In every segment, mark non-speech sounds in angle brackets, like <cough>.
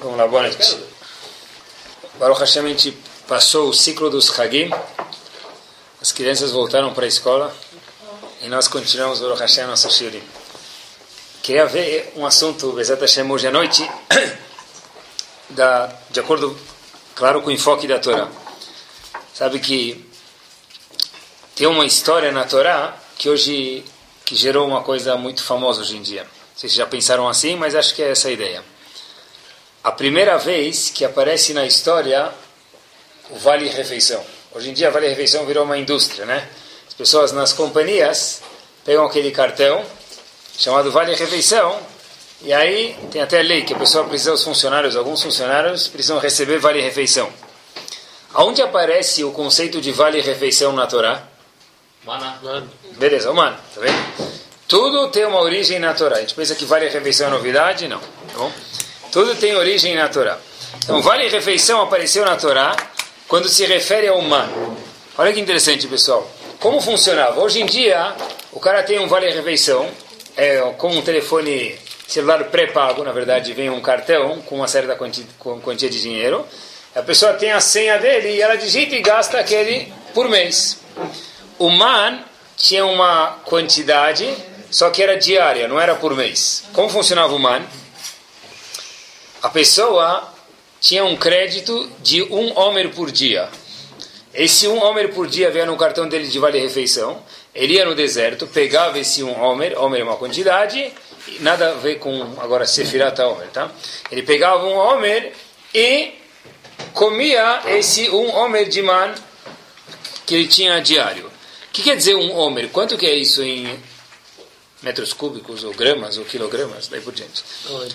Vamos lá, boa noite. Baruch Hashem, a gente passou o ciclo dos Hagim. As crianças voltaram para a escola e nós continuamos, Baruch Hashem, nosso Shirim. Queria ver um assunto, Bezat Hashem, hoje à noite, <coughs> da, de acordo, claro, com o enfoque da Torá. Sabe que tem uma história na Torá que hoje que gerou uma coisa muito famosa hoje em dia. Vocês já pensaram assim, mas acho que é essa a ideia a primeira vez que aparece na história o Vale Refeição. Hoje em dia, o Vale Refeição virou uma indústria, né? As pessoas nas companhias pegam aquele cartão chamado Vale Refeição e aí tem até lei que a pessoa precisa, os funcionários, alguns funcionários precisam receber Vale Refeição. Aonde aparece o conceito de Vale Refeição na Torá? Mana. Beleza, humano, tá vendo? Tudo tem uma origem na Torá. A gente pensa que Vale Refeição é novidade? Não. Tá bom? Tudo tem origem na Torá. Então, vale refeição apareceu na Torá quando se refere ao humano. Olha que interessante, pessoal. Como funcionava? Hoje em dia, o cara tem um vale refeição, é, com um telefone celular pré-pago, na verdade, vem um cartão com uma certa quantia, quantia de dinheiro. A pessoa tem a senha dele e ela digita e gasta aquele por mês. O man tinha uma quantidade, só que era diária, não era por mês. Como funcionava o man? A pessoa tinha um crédito de um homer por dia. Esse um homer por dia veio no cartão dele de vale-refeição. Ele ia no deserto, pegava esse um homer, homer é uma quantidade, nada a ver com agora sefirata homer, tá? Ele pegava um homer e comia esse um homer de man que ele tinha diário. O que quer dizer um homer? Quanto que é isso em metros cúbicos, ou gramas, ou quilogramas, daí por diante.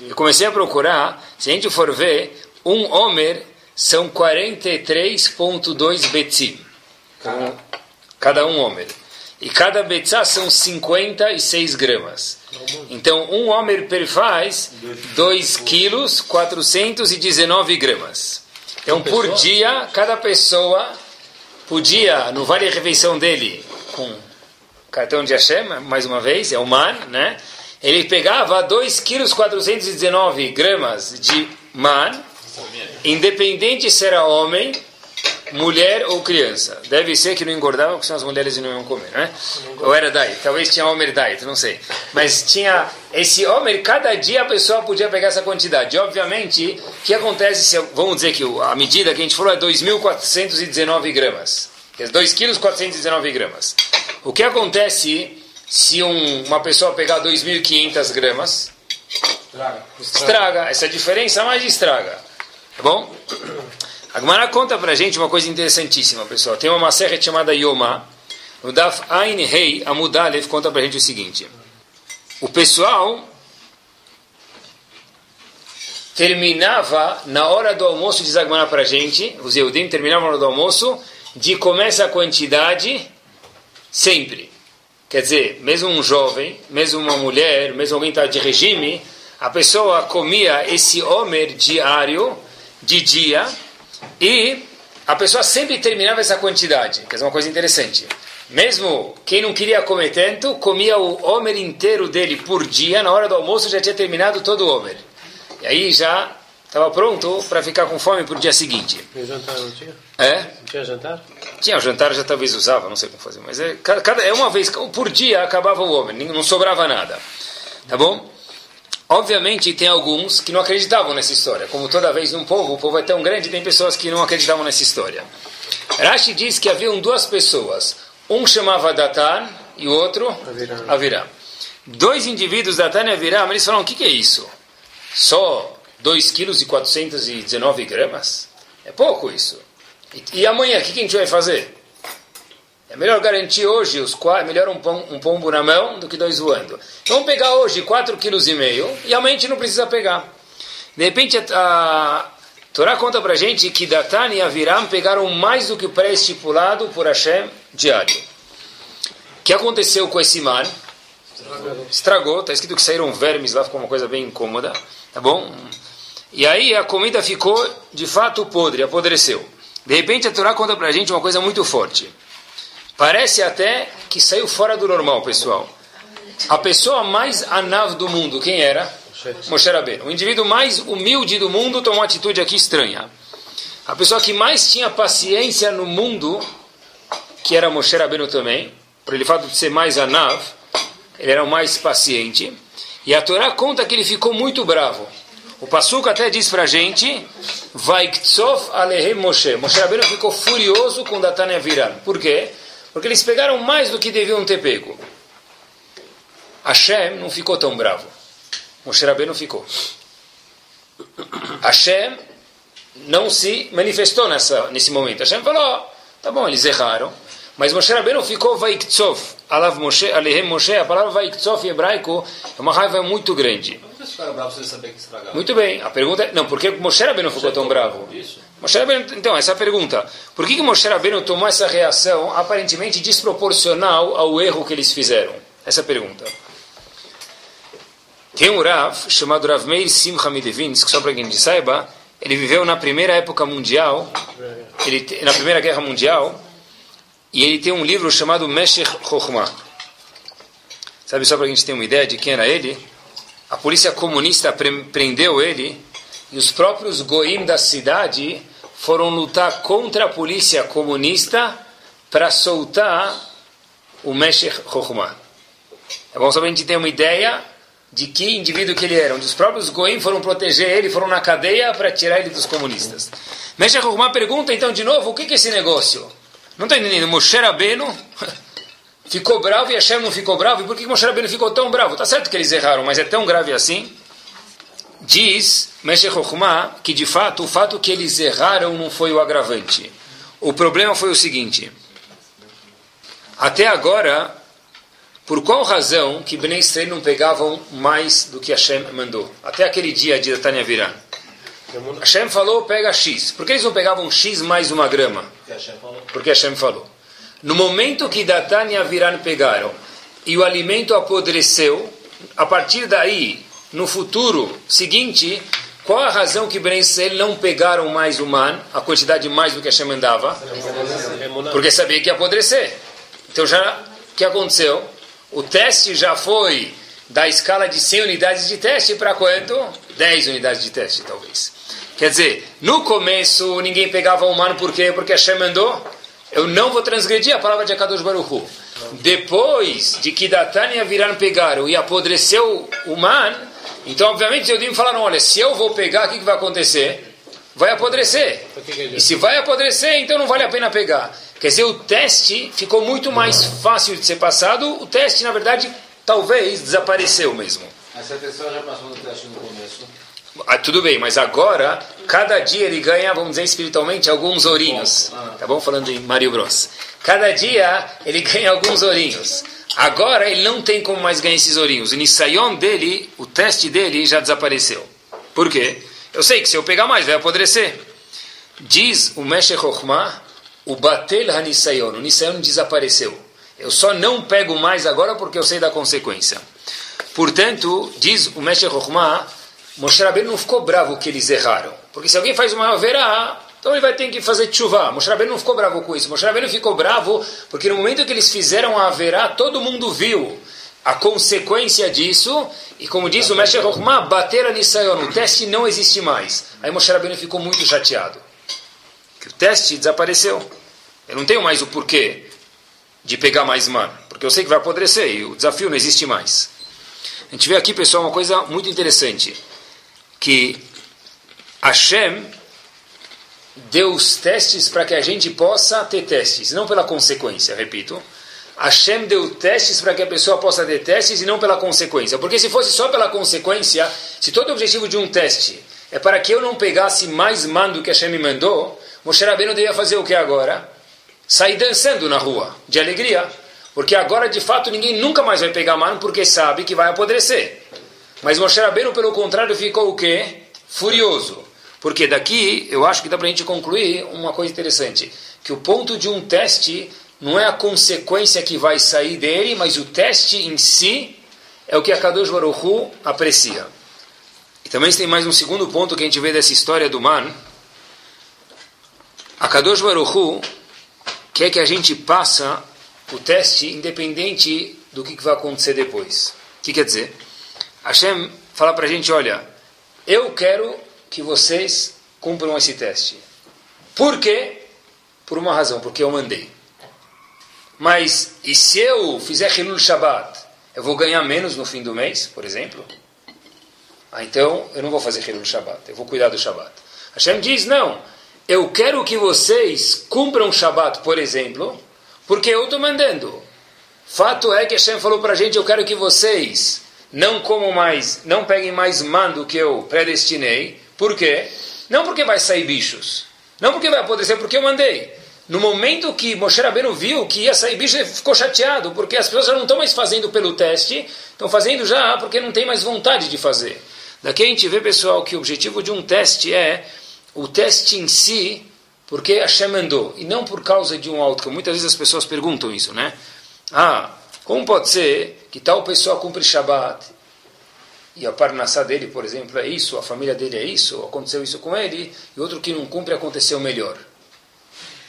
Eu comecei a procurar, se a gente for ver, um homer são 43,2 betzim. Cada. cada um homer. E cada betzá são 56 gramas. Então, um homer faz 2 quilos, 419 gramas. Então, por dia, cada pessoa podia, no vale refeição dele, com cartão de Hashem, mais uma vez, é o man, né? Ele pegava 2 quilos 419 gramas de man, independente se era homem, mulher ou criança. Deve ser que não engordava, porque senão as mulheres não iam comer, né? Ou era daí, talvez tinha homem daí, não sei. Mas tinha esse homem, cada dia a pessoa podia pegar essa quantidade. Obviamente, o que acontece se, vamos dizer que a medida que a gente falou é 2.419 gramas. 2 quilos 419 gramas. O que acontece se um, uma pessoa pegar 2.500 gramas? Estraga. estraga. Essa diferença mais estraga. Tá bom? A Gemara conta pra gente uma coisa interessantíssima, pessoal. Tem uma macerra chamada Yoma. O Daf Ain Rei Amudalev conta pra gente o seguinte. O pessoal terminava na hora do almoço, diz a Gemara pra gente, os Eudim terminavam na hora do almoço, de começa a quantidade sempre. Quer dizer, mesmo um jovem, mesmo uma mulher, mesmo alguém está de regime, a pessoa comia esse homer diário, de dia, e a pessoa sempre terminava essa quantidade, que é uma coisa interessante. Mesmo quem não queria comer tanto, comia o homer inteiro dele por dia, na hora do almoço já tinha terminado todo o homer. E aí já estava pronto para ficar com fome para o dia seguinte. E jantar não tinha? É? Não tinha jantar? Tinha, o jantar já talvez usava, não sei como fazer, mas é, cada, é uma vez por dia acabava o homem, não sobrava nada. Tá bom? Obviamente tem alguns que não acreditavam nessa história. Como toda vez num povo, o povo é tão grande, tem pessoas que não acreditavam nessa história. Rashi diz que haviam duas pessoas. Um chamava Datan e o outro Aviram. Aviram. Dois indivíduos, Datan e Aviram, eles falaram, o que, que é isso? Só 2 quilos e 419 gramas? É pouco isso. E, e amanhã, o que, que a gente vai fazer? É melhor garantir hoje os quatro, melhor um, pom, um pombo na mão do que dois voando. Então, vamos pegar hoje 4,5 kg e amanhã a gente não precisa pegar. De repente, a, a Torá conta pra gente que Datan e Aviram pegaram mais do que o pré-estipulado por Hashem diário. O que aconteceu com esse mar? Estragou. Está escrito que saíram vermes lá, ficou uma coisa bem incômoda. Tá bom? E aí a comida ficou de fato podre, apodreceu. De repente a Torá conta pra gente uma coisa muito forte. Parece até que saiu fora do normal, pessoal. A pessoa mais anav do mundo, quem era? Moshe Rabbeinu. O indivíduo mais humilde do mundo tomou uma atitude aqui estranha. A pessoa que mais tinha paciência no mundo, que era Moshe Rabbeinu também, por ele fato de ser mais anav, ele era o mais paciente. E a Torá conta que ele ficou muito bravo. O Passuca até diz pra gente, Vaiktsov alehem Moshe. Moshe Rabbeinu ficou furioso com Datania Viran. Por quê? Porque eles pegaram mais do que deviam ter pego. Hashem não ficou tão bravo. Moshe Rabbeinu ficou. Hashem não se manifestou nessa, nesse momento. Hashem falou, tá bom, eles erraram. Mas Moshe Rabbeinu ficou Vaiktsov, Alav Moshe, Alehem Moshe, a palavra Vaiktsov em hebraico é uma raiva muito grande. Que eles ficaram bravos sem saber que estragaram? Muito bem, a pergunta é, não, por que Moshe Rabbeinu ficou tão bravo? Isso. Moshe Rabbeinu, então, essa é a pergunta. Por que, que Moshe Rabbeinu tomou essa reação aparentemente desproporcional ao erro que eles fizeram? Essa é a pergunta. Tem um Rav chamado Rav Meir Simcha Midevinsk, só para quem saiba, ele viveu na primeira época mundial, ele, na primeira guerra mundial, e ele tem um livro chamado Meshech Chokhmah. Sabe só para a gente ter uma ideia de quem era ele? A polícia comunista pre- prendeu ele e os próprios goim da cidade foram lutar contra a polícia comunista para soltar o Meshech Chokhmah. É bom só a gente ter uma ideia de que indivíduo que ele era. Os próprios goim foram proteger ele, foram na cadeia para tirar ele dos comunistas. Meshech Chokhmah pergunta então de novo, o que que é esse negócio? Não está entendendo? Moshe Rabbeinu <laughs> ficou bravo e Hashem não ficou bravo. E por que Moshe Rabbeinu ficou tão bravo? Tá certo que eles erraram, mas é tão grave assim? Diz Meshech Chokhmah que de fato o fato que eles erraram não foi o agravante. O problema foi o seguinte. Até agora, por qual razão que Bnei Israel não pegavam mais do que Hashem mandou? Até aquele dia de Tânia Viran. Hashem falou, pega X. Por que eles não pegavam X mais uma grama? Que a chefe falou. Porque Hashem falou. No momento que Datan e Aviran pegaram e o alimento apodreceu, a partir daí, no futuro seguinte, qual a razão que Ben Israel não pegaram mais o man, a quantidade mais do que Hashem mandava? Porque sabia que ia apodrecer. Então já, o que aconteceu? O teste já foi da escala de 100 unidades de teste para quanto? 10 unidades de teste, talvez. Quer dizer, no começo ninguém pegava o man, por quê? Porque Hashem mandou. Eu não vou transgredir a palavra de Akadosh Baruch Hu. Depois de que Datan e Aviran pegaram e apodreceu o man, então obviamente os Eudim falaram, olha, se eu vou pegar, o que, que vai acontecer? Vai apodrecer. E se vai apodrecer, então não vale a pena pegar. Quer dizer, o teste ficou muito mais fácil de ser passado. O teste, na verdade, talvez desapareceu mesmo. Essa pessoa já passou no teste no começo. Ah, tudo bem, mas agora, cada dia ele ganha, vamos dizer espiritualmente, alguns ourinhos. Tá bom? Falando em Mario Bros. Cada dia ele <laughs> ganha alguns ourinhos. Agora ele não tem como mais ganhar esses ourinhos. O Nisayon dele, o teste dele já desapareceu. Por quê? Eu sei que se eu pegar mais vai apodrecer. Diz o Chokhmah, o Batel HaNisayon, o Nisayon desapareceu. Eu só não pego mais agora porque eu sei da consequência. Portanto, diz o Chokhmah, Moshe Rabbeinu não ficou bravo que eles erraram. Porque se alguém faz uma verá, então ele vai ter que fazer tshuva. Moshe Rabbeinu não ficou bravo com isso. Moshe Rabbeinu ficou bravo porque no momento que eles fizeram a verá, todo mundo viu a consequência disso. E como diz o Meshech Chokhmah, bater a Nisayon, o teste não existe mais. Aí Moshe Rabbeinu ficou muito chateado. Que o teste desapareceu. Eu não tenho mais o porquê de pegar mais mano. Porque eu sei que vai apodrecer e o desafio não existe mais. A gente vê aqui, pessoal, uma coisa muito interessante. Que Hashem deu os testes para que a gente possa ter testes, não pela consequência, repito. Hashem deu testes para que a pessoa possa ter testes e não pela consequência. Porque se fosse só pela consequência, se todo o objetivo de um teste é para que eu não pegasse mais mando que Hashem me mandou, Moshe Rabbeinu devia fazer o que agora? Sair dançando na rua, de alegria. Porque agora, de fato, ninguém nunca mais vai pegar mano porque sabe que vai apodrecer. Mas Moshe Rabbeinu, pelo contrário, ficou o quê? Furioso. Porque daqui, eu acho que dá para a gente concluir uma coisa interessante. Que o ponto de um teste não é a consequência que vai sair dele, mas o teste em si é o que a Kadosh aprecia. E também tem mais um segundo ponto que a gente vê dessa história do man. A Kadosh quer que a gente passa o teste independente do que vai acontecer depois. O que quer dizer? Hashem fala para a gente, olha, eu quero que vocês cumpram esse teste. Por quê? Por uma razão, porque eu mandei. Mas, e se eu fizer Hilul Shabbat, eu vou ganhar menos no fim do mês, por exemplo? Ah, então eu não vou fazer Hilul Shabbat, eu vou cuidar do Shabbat. Hashem diz, não, eu quero que vocês cumpram Shabbat, por exemplo, porque eu estou mandando. Fato é que Hashem falou para a gente, eu quero que vocês não comam mais, não peguem mais mando que eu predestinei. Por quê? Não porque vai sair bichos. Não porque vai apodrecer, porque eu mandei. No momento que Moshe Rabbeinu viu que ia sair bicho, ele ficou chateado, porque as pessoas já não estão mais fazendo pelo teste, estão fazendo já porque não tem mais vontade de fazer. Daqui a gente vê, pessoal, que o objetivo de um teste é o teste em si, porque Hashem mandou, e não por causa de um outcome. Muitas vezes as pessoas perguntam isso, né? Ah, como pode ser que tal pessoa cumpre Shabbat e a parnassá dele, por exemplo, é isso, a família dele é isso, aconteceu isso com ele, e outro que não cumpre aconteceu melhor.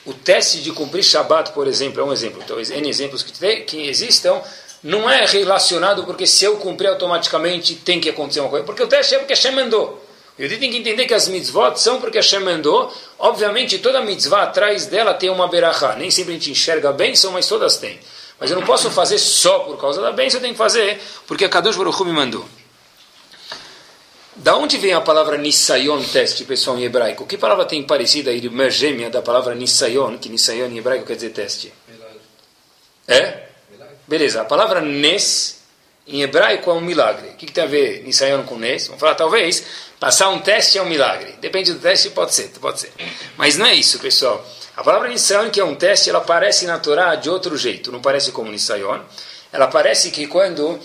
O teste de cumprir Shabat, por exemplo, é um exemplo. Então, N exemplos que, que existam, não é relacionado porque se eu cumprir automaticamente tem que acontecer uma coisa. Porque o teste é porque Hashem mandou. O Yudi tem que entender que as mitzvot são porque Hashem mandou. Obviamente, toda mitzvah atrás dela tem uma berachá. Nem sempre a gente enxerga a bênção, mas todas têm. Mas eu não posso fazer só por causa da bênção, eu tenho que fazer porque a Kadosh Baruch Hu me mandou. Da onde vem a palavra Nisayon, teste, pessoal, em hebraico? Que palavra tem parecida, irmã gêmea da palavra Nisayon, que Nisayon em hebraico quer dizer teste? Milagre. É? Milagre. Beleza, a palavra Nes em hebraico é um milagre. O que, que tem a ver Nisayon com Nes? Vamos falar, talvez, passar um teste é um milagre. Depende do teste, pode ser, pode ser. Mas não é isso, pessoal. A palavra Nisayon, que é um teste, ela aparece na Torá de outro jeito. Não parece como Nisayon. Ela parece que quando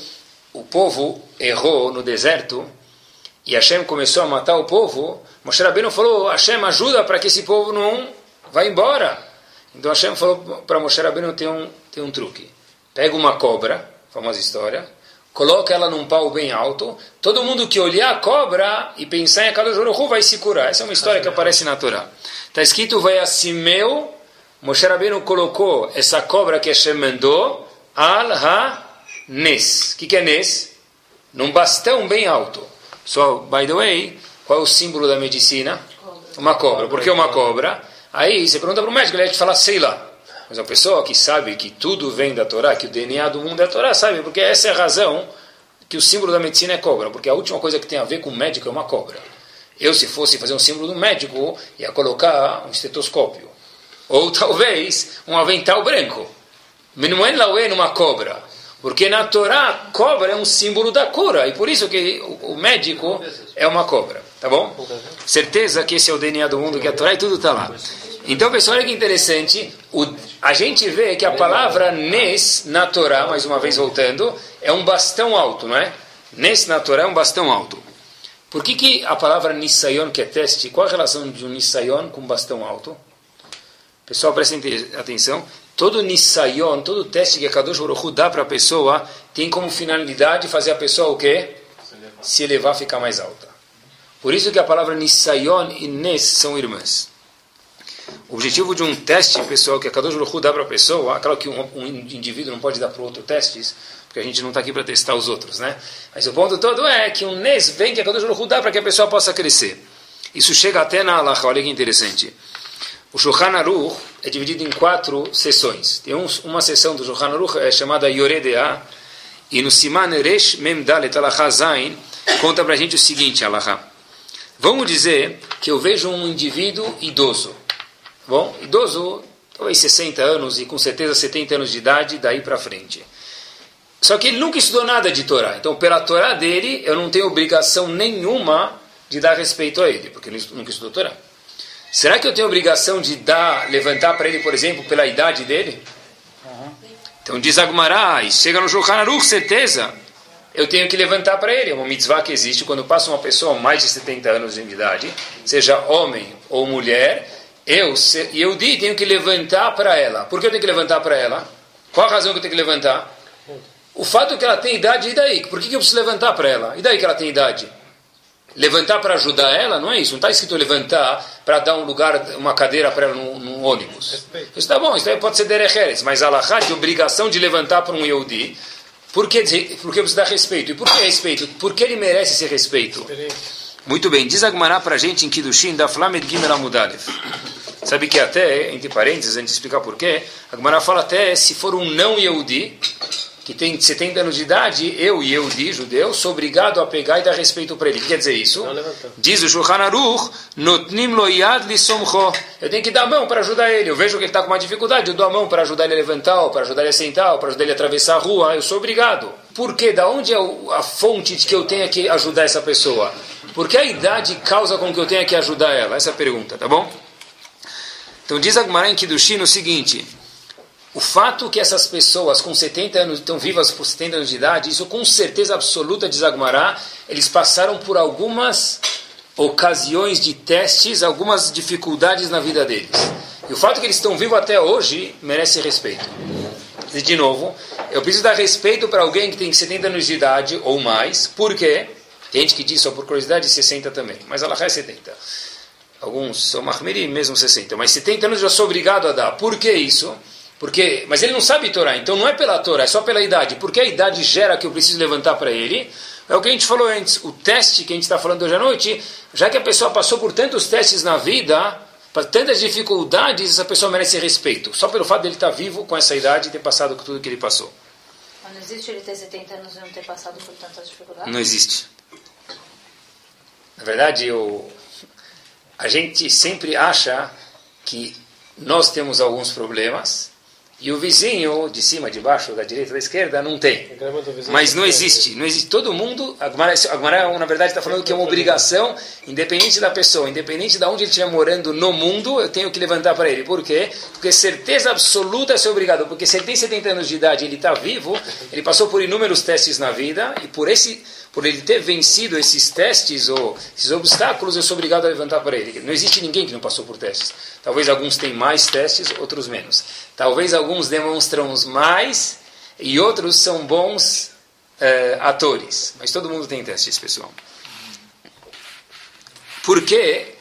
o povo errou no deserto, e Hashem começou a matar o povo, Moshe Rabbeinu falou, Hashem ajuda para que esse povo não vá embora. Então Hashem falou para Moshe Rabbeinu, tem um, tem um truque. Pega uma cobra, famosa história, coloca ela num pau bem alto, todo mundo que olhar a cobra e pensar em Akadosh Baruch vai se curar. Essa é uma história que aparece na Torá. Está escrito, vai assim meu, Moshe Rabbeinu colocou essa cobra que Hashem mandou, al-ha-nes. O que, que é nes? Num bastão bem alto. So, by the way, qual é o símbolo da medicina? Uma cobra. Por que uma cobra? Aí você pergunta para o médico, ele vai te falar, sei lá. Mas a pessoa que sabe que tudo vem da Torá, que o DNA do mundo é a Torá, sabe? Porque essa é a razão que o símbolo da medicina é cobra. Porque a última coisa que tem a ver com o médico é uma cobra. Eu, se fosse fazer um símbolo do médico, ia colocar um estetoscópio. Ou <laughs> talvez um avental branco. Não é numa cobra. Porque na Torá, cobra é um símbolo da cura, e por isso que o, médico é uma cobra, tá bom? Certeza que esse é o DNA do mundo, que a Torá e tudo está lá. Então, pessoal, olha que interessante, o, a gente vê que a palavra Nes na Torá, mais uma vez voltando, é um bastão alto, não é? Nes na Torá é um bastão alto. Por que, que a palavra Nisayon, que é teste, qual a relação de um Nisayon com bastão alto? Pessoal, prestem atenção. Todo nisayon, todo teste que a Kadosh Baruch dá para a pessoa, tem como finalidade fazer a pessoa o quê? Se elevar, ficar mais alta. Por isso que a palavra nisayon e nes são irmãs. O objetivo de um teste, pessoal, que a Kadosh Baruch dá para a pessoa, aquela que um, um, indivíduo não pode dar para o outro testes, porque a gente não está aqui para testar os outros, né? Mas o ponto todo é que um nes vem que a Kadosh Baruch dá para que a pessoa possa crescer. Isso chega até na Allah, olha que interessante. O Shulchan Aruch é dividido em quatro sessões. Tem um, uma sessão do Shulchan Aruch é chamada Yoredea, e no Siman Resh Mem Dalet Zain conta para a gente o seguinte, Alaha. Vamos dizer que eu vejo um indivíduo idoso. Bom, idoso, talvez 60 anos e com certeza 70 anos de idade, daí para frente. Só que ele nunca estudou nada de Torá. Então, pela Torá dele, eu não tenho obrigação nenhuma de dar respeito a ele, porque ele nunca estudou Torá. Será que eu tenho obrigação de dar, levantar para ele, por exemplo, pela idade dele? Uhum. Então diz Agmará, e chega no Shulchan Aruch, certeza, eu tenho que levantar para ele. É uma mitzvah que existe quando passa uma pessoa mais de 70 anos de idade, seja homem ou mulher, eu, eu tenho que levantar para ela. Por que eu tenho que levantar para ela? Qual a razão que eu tenho que levantar? O fato que ela tem idade, e daí? Por que eu preciso levantar para ela? E daí que ela tem idade? Levantar para ajudar ela, não é isso. Não está escrito levantar para dar um lugar, uma cadeira para ela no, no ônibus. Respeito. Isso está bom, isso pode ser derecheres, mas a de obrigação de levantar para um Yehudi, Por que, por que eu preciso dar respeito? E por que respeito? Por que ele merece esse respeito? Muito bem, diz Agmará para a gente em Kiddushin da Flamed Gimel Amudalev. Sabe que até, entre parênteses, antes de explicar por quê, Agmará fala até se for um não Yehudi, que tem 70 anos de idade, eu e Yehudi, judeu, sou obrigado a pegar e dar respeito para ele. O que quer dizer isso? Diz o Shulchan Aruch, Notnim lo yad li somcho. Eu tenho que dar a mão para ajudar ele. Eu vejo que ele está com uma dificuldade, eu dou a mão para ajudar ele a levantar, ou para ajudar ele a sentar, ou para ajudar ele a atravessar a rua. Eu sou obrigado. Por quê? Da onde é a fonte de que eu tenha que ajudar essa pessoa? Porque a idade causa com que eu tenha que ajudar ela? Essa é a pergunta, tá bom? Então diz Agmará em Kiddushin o seguinte... O fato que essas pessoas com 70 anos estão vivas por 70 anos de idade, isso com certeza absoluta diz eles passaram por algumas ocasiões de testes, algumas dificuldades na vida deles. E o fato que eles estão vivos até hoje merece respeito. E de novo, eu preciso dar respeito para alguém que tem 70 anos de idade ou mais, por quê? Tem gente que diz só por curiosidade 60 também, mas ela é 70. Alguns são mahmiri, mesmo 60. Mas 70 anos eu já sou obrigado a dar. Por que isso? Porque, mas ele não sabe Torá, então não é pela Torá, é só pela idade. Porque a idade gera que eu preciso levantar para ele. É o que a gente falou antes, o teste que a gente está falando hoje à noite, já que a pessoa passou por tantos testes na vida, tantas dificuldades, essa pessoa merece respeito. Só pelo fato dele estar tá vivo com essa idade e ter passado por tudo que ele passou. Mas não existe ele ter 70 anos e não ter passado por tantas dificuldades? Não existe. Na verdade, eu, a gente sempre acha que nós temos alguns problemas e o vizinho, de cima, de baixo, da direita, da esquerda, não tem. Mas não existe. Não existe. Todo mundo. A Gemara, na verdade, está falando que é uma obrigação, independente da pessoa, independente de onde ele estiver morando no mundo, eu tenho que levantar para ele. Por quê? Porque certeza absoluta é ser obrigado. Porque se ele tem 70 anos de idade e ele está vivo, ele passou por inúmeros testes na vida, e por esse por ele ter vencido esses testes ou esses obstáculos, eu sou obrigado a levantar para ele. Não existe ninguém que não passou por testes. Talvez alguns tenham mais testes, outros menos. Talvez alguns demonstram mais e outros são bons é, atores. Mas todo mundo tem testes, pessoal. Por que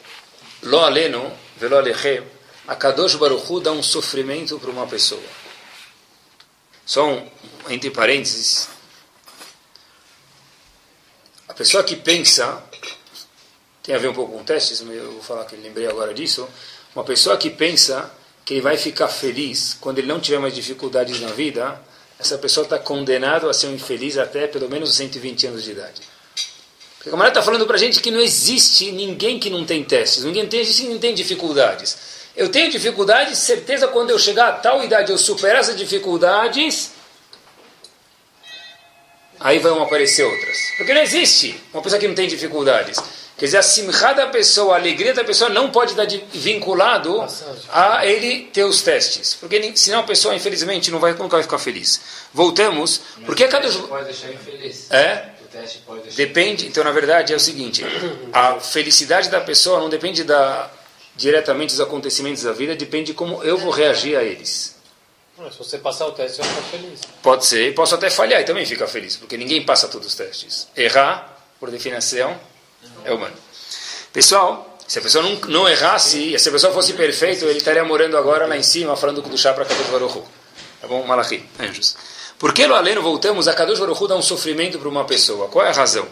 lo aleno, velo aleche, a Kadosh Baruchu dá um sofrimento para uma pessoa? Um, entre parênteses, pessoa que pensa, tem a ver um pouco com testes, eu vou falar que lembrei agora disso, uma pessoa que pensa que ele vai ficar feliz quando ele não tiver mais dificuldades na vida, essa pessoa está condenada a ser um infeliz até pelo menos 120 anos de idade. Porque o camarada está falando para a gente que não existe ninguém que não tem testes, ninguém tem, não tem dificuldades. Eu tenho dificuldades, certeza quando eu chegar a tal idade eu superar essas dificuldades, aí vão aparecer outras. Porque não existe uma pessoa que não tem dificuldades. Quer dizer, a simcha da pessoa, a alegria da pessoa não pode estar vinculado a ele ter os testes. Porque senão a pessoa, infelizmente, não vai, nunca vai ficar feliz. Voltamos. Mas porque cada... pode deixar infeliz. É? Depende. Então, na verdade, é o seguinte. A felicidade da pessoa não depende da, diretamente dos acontecimentos da vida, depende de como eu vou reagir a eles. Se você passar o teste, você vai ficar feliz. Pode ser, e posso até falhar e também ficar feliz, porque ninguém passa todos os testes. Errar, por definição, é humano. Pessoal, se a pessoa não, não errasse, se a pessoa fosse perfeito, ele estaria morando agora lá em cima, falando do chá para Kadosh Baruch Tá bom? Malachi, anjos. Por que, Aleno, voltamos a Kadosh Baruch dá um sofrimento para uma pessoa? Qual é a razão?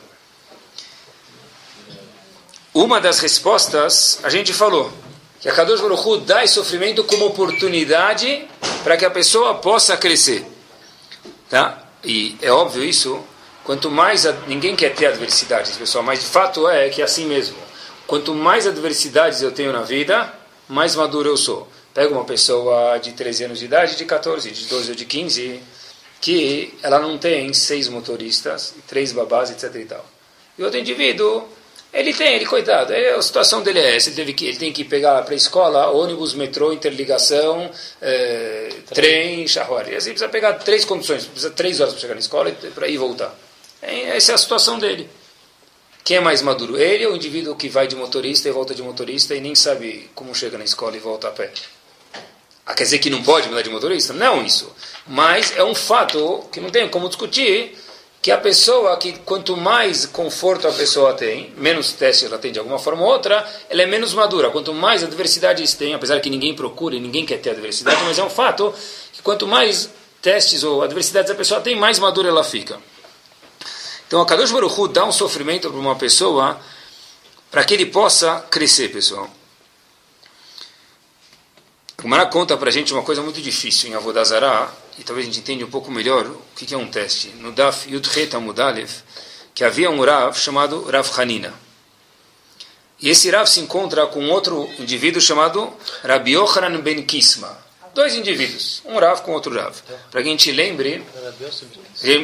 Uma das respostas, a gente falou, que a Kadosh Baruch dá esse sofrimento como oportunidade para que a pessoa possa crescer. Tá? E é óbvio isso, quanto mais. A, ninguém quer ter adversidades, pessoal, mas de fato é que é assim mesmo. Quanto mais adversidades eu tenho na vida, mais maduro eu sou. Pega uma pessoa de 13 anos de idade, de 14, de 12 ou de 15, que ela não tem seis motoristas, três babás, etc. E, tal. e outro indivíduo ele tem, ele, coitado, é, a situação dele é essa, ele, teve que, ele tem que pegar para a escola ônibus, metrô, interligação, é, trem, charruari. Assim, precisa pegar três condições, precisa três horas para chegar na escola e para ir e voltar. É, essa é a situação dele. Quem é mais maduro? Ele ou o indivíduo que vai de motorista e volta de motorista e nem sabe como chega na escola e volta a pé? Ah, quer dizer que não pode mudar de motorista? Não isso. Mas é um fato que não tem como discutir que a pessoa que quanto mais conforto a pessoa tem, menos teste ela tem de alguma forma ou outra, ela é menos madura. Quanto mais adversidades tem, apesar que ninguém procura e ninguém quer ter adversidade, mas é um fato que quanto mais testes ou adversidades a pessoa tem, mais madura ela fica. Então, a Kadosh Baruch Hu dá um sofrimento para uma pessoa para que ele possa crescer, pessoal. O Mará conta para a gente uma coisa muito difícil em Avodazará, e talvez a gente entenda um pouco melhor o que é um teste. No Daf Yudhet Amudalev, que havia um Rav chamado Rav Hanina. E esse Rav se encontra com outro indivíduo chamado Rabi Yochanan Ben Kisma. Dois indivíduos, um Rav com outro Rav. Para que a gente lembre...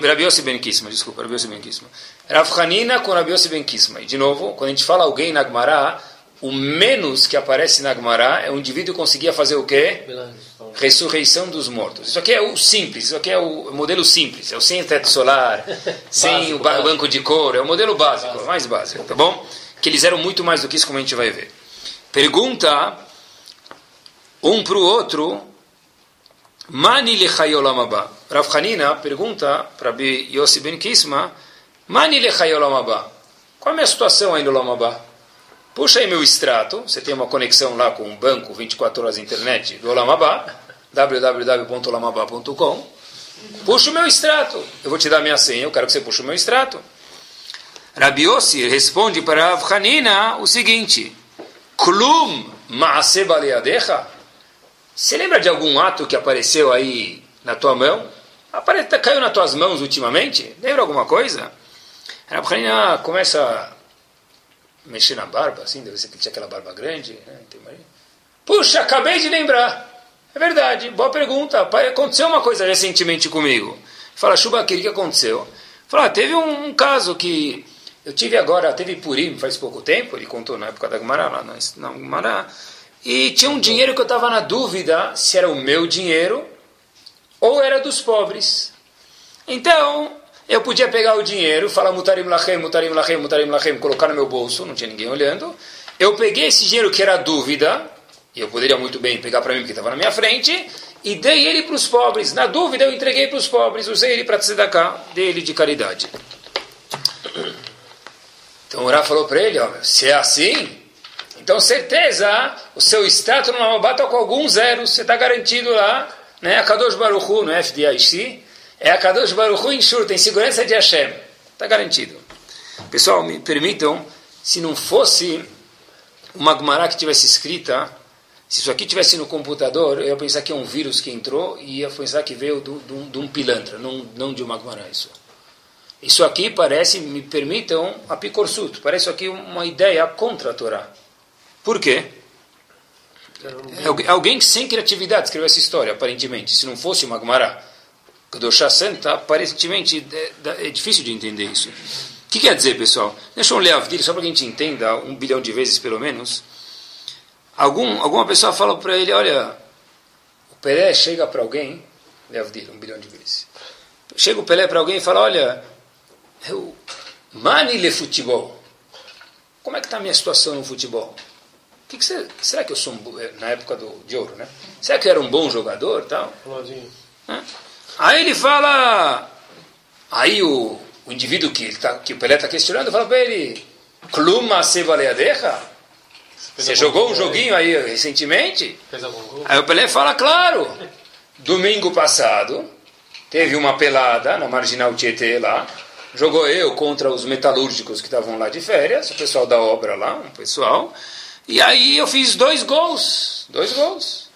Rabi Yossi Ben Kisma, desculpa, Rabi Yossi Ben Kisma. Rav Hanina com Rabi Yossi Ben Kisma. E de novo, quando a gente fala alguém na Gemara, o menos que aparece na Gemara é um indivíduo que conseguia fazer o quê? Ressurreição dos mortos. Isso aqui é o simples, isso aqui é o modelo simples. É o sem teto solar, <laughs> sem o banco de couro, é o modelo básico, básico. mais básico, tá bom? Que eles eram muito mais do que isso, como a gente vai ver. Pergunta um para o outro, Mani lechayolamaba. Rav Hanina pergunta para Yossi Ben Kisma, Mani lechayolamaba. Qual é a minha situação aí no Lamabá? Puxa aí meu extrato, você tem uma conexão lá com um banco 24 horas internet do Olamabá, www.olamabá.com. Puxa o meu extrato, eu vou te dar minha senha, eu quero que você puxe o meu extrato. Rabiossi responde para Rav o seguinte: Klum maase baleadecha? Você lembra de algum ato que apareceu aí na tua mão? Apare... Caiu nas tuas mãos ultimamente? Lembra alguma coisa? Rav começa mexer na barba, assim, deve ser que tinha aquela barba grande. Né? Puxa, acabei de lembrar. É verdade, boa pergunta. Aconteceu uma coisa recentemente comigo. Fala, Chuba, o que aconteceu? Fala, ah, teve um, um, caso que eu tive agora, teve Purim faz pouco tempo, ele contou na época da Gumará, lá na, na Gumará, e tinha um dinheiro que eu estava na dúvida se era o meu dinheiro ou era dos pobres. Então, eu podia pegar o dinheiro, falar mutarim lachem, mutarim lachem, mutarim lachem, colocar no meu bolso, não tinha ninguém olhando. Eu peguei esse dinheiro que era dúvida, e eu poderia muito bem pegar para mim porque estava na minha frente, e dei ele para os pobres. Na dúvida, eu entreguei para os pobres, usei ele para cá, dei ele de caridade. Então o Rá falou para ele, ó, se é assim, então certeza, o seu status no Mamabá está com alguns zeros, você está garantido lá, né? A Kadosh Baruch Hu, no FDIC, é a Kadosh Baruch Hu Inshur, tem segurança de Hashem. Está garantido. Pessoal, me permitam, se não fosse uma Gemara que tivesse escrita, se isso aqui tivesse no computador, eu ia pensar que é um vírus que entrou e ia pensar que veio de um pilantra, não, não de uma Gemara isso. Isso aqui parece, me permitam, a picorsut, parece aqui uma ideia contra a Torá. Por quê? É alguém sem criatividade escreveu essa história, aparentemente, se não fosse uma Gemara. Kedoshá Santa, aparentemente é, é, difícil de entender isso. O que quer dizer, pessoal? Deixa eu ler a vida, só para que a gente entenda um bilhão de vezes pelo menos. Algum, alguma pessoa fala para ele, olha, o Pelé chega para alguém, Leavdil, um bilhão de vezes. Chega o Pelé para alguém e fala, olha, eu, mani le futebol. Como é que está a minha situação no futebol? Que que você, será que eu sou um, na época do, de ouro, né? Será que eu era um bom jogador, tal? Aí ele fala, aí o, o indivíduo que, tá, que o Pelé está questionando fala para ele, Kluma se baleadeja? Você jogou um joguinho aí recentemente? Aí o Pelé fala, claro, domingo passado teve uma pelada na Marginal Tietê lá, jogou eu contra os metalúrgicos que estavam lá de férias, o pessoal da obra lá, um pessoal, e aí eu fiz dois gols, dois gols.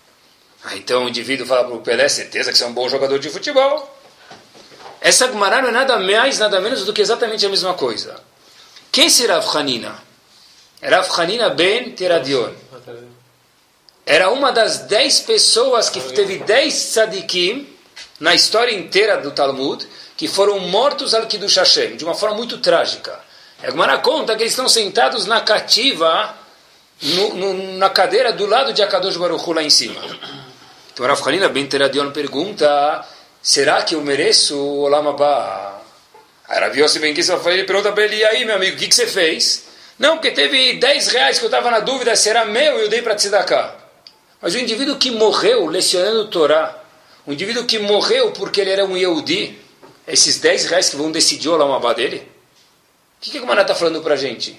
Ah, então o indivíduo fala para o Pelé, certeza que você é um bom jogador de futebol. Essa Gumará não é nada mais, nada menos do que exatamente a mesma coisa. Quem será Hanina? Rav Hanina ben Teradion. Era uma das dez pessoas que teve dez tzadikim na história inteira do Talmud que foram mortos al Kiddush Hashem, de uma forma muito trágica. A Gemara conta que eles estão sentados na cativa, no, no, na cadeira do lado de Akadosh Baruch Hu, lá em cima. Então Rav Hanina Ben Teradion pergunta, será que eu mereço o Olam Abba? Aí Rav Yossi Ben Kissa pergunta para ele, e aí meu amigo, o que, que você fez? Não, porque teve 10 reais que eu estava na dúvida se era meu e eu dei para Tzedakah. Mas o indivíduo que morreu lecionando Torá, o indivíduo que morreu porque ele era um Yehudi, esses 10 reais que vão decidir o Olam Abba dele? O que, que o Maná está falando para a gente?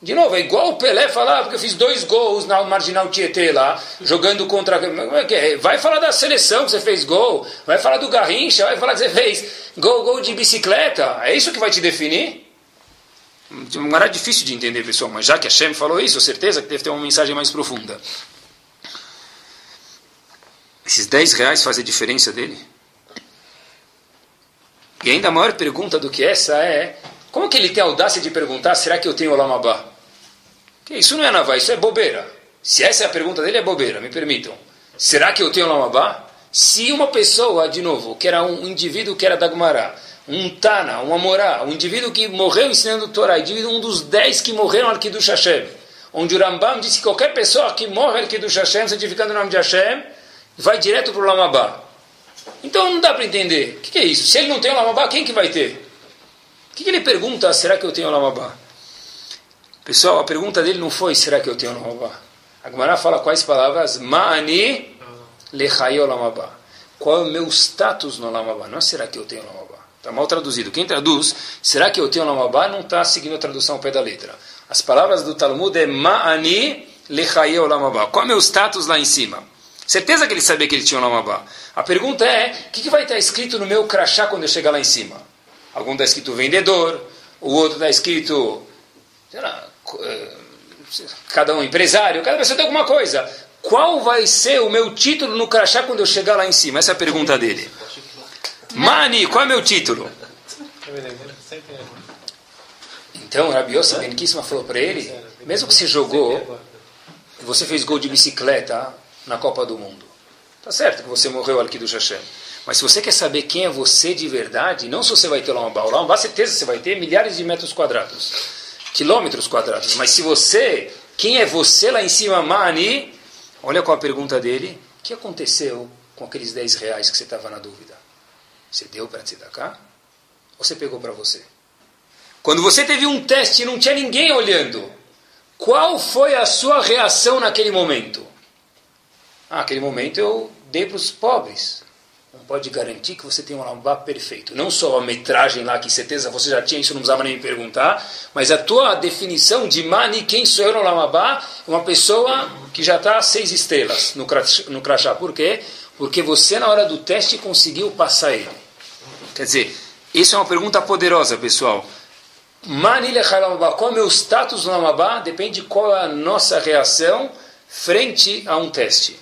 De novo, é igual o Pelé falar, porque eu fiz dois gols na Marginal Tietê lá, jogando contra. É vai falar da seleção que você fez gol, vai falar do Garrincha, vai falar que você fez gol, gol de bicicleta. É isso que vai te definir? Não era difícil de entender, pessoal, mas já que a Shem falou isso, certeza que deve ter uma mensagem mais profunda. Esses 10 reais fazem diferença dele? E ainda a maior pergunta do que essa é: como que ele tem a audácia de perguntar, será que eu tenho Olamabá? Isso não é Navá, isso é bobeira. Se essa é a pergunta dele, é bobeira, me permitam. Será que eu tenho Olamabá? Se uma pessoa, de novo, que era um indivíduo que era da Gumará, um Tana, um Amorá, um indivíduo que morreu ensinando o Torá, indivíduo um dos dez que morreram al Kiddush Hashem, onde o Rambam disse que qualquer pessoa que morre al Kiddush Hashem, santificando o nome de Hashem, vai direto para o Lamabá. Então não dá para entender. O que, que, é isso? Se ele não tem o Lamabá, quem que vai ter? O que, que ele pergunta? Será que eu tenho o Lamabá? Pessoal, a pergunta dele não foi será que eu tenho o Lamabá? A Gemara fala quais palavras? Ma'ani lechayo Lamabá. Qual é o meu status no Lamabá? Não será que eu tenho o Lamabá. Está mal traduzido. Quem traduz, será que eu tenho o Lamabá, não está seguindo a tradução ao pé da letra. As palavras do Talmud é Ma'ani lechayo Lamabá. Qual é o meu status lá em cima? Certeza que ele sabia que ele tinha um Lamabá. A pergunta é, o que, que, vai estar escrito no meu crachá quando eu chegar lá em cima? Algum está escrito vendedor, o outro está escrito, lá, eh, cada um empresário, cada pessoa tem alguma coisa. Qual vai ser o meu título no crachá quando eu chegar lá em cima? Essa é a pergunta dele. Mani, qual é meu título? Então, Rabi Yossi Ben falou para ele, mesmo que você jogou, você fez gol de bicicleta, na Copa do Mundo. Tá certo que você morreu aqui do Hashem. Mas se você quer saber quem é você de verdade, não se você vai ter lá uma lá uma certeza você vai ter milhares de metros quadrados, quilômetros quadrados. Mas se você, quem é você lá em cima, Mani? Olha qual a pergunta dele. O que aconteceu com aqueles 10 reais que você estava na dúvida? Você deu para cá? Ou você pegou para você? Quando você teve um teste e não tinha ninguém olhando, qual foi a sua reação naquele momento? Ah, aquele momento eu dei para os pobres. Não pode garantir que você tem um lambá perfeito. Não só a metragem lá, que certeza você já tinha, isso não precisava nem me perguntar, mas a tua definição de mani, quem sou eu no lamabá, é uma pessoa que já está seis estrelas no crachá. Por quê? Porque você, na hora do teste, conseguiu passar ele. Quer dizer, isso é uma pergunta poderosa, pessoal. Mani lamabá, qual é o meu status no lamabá? Depende de qual é a nossa reação frente a um teste.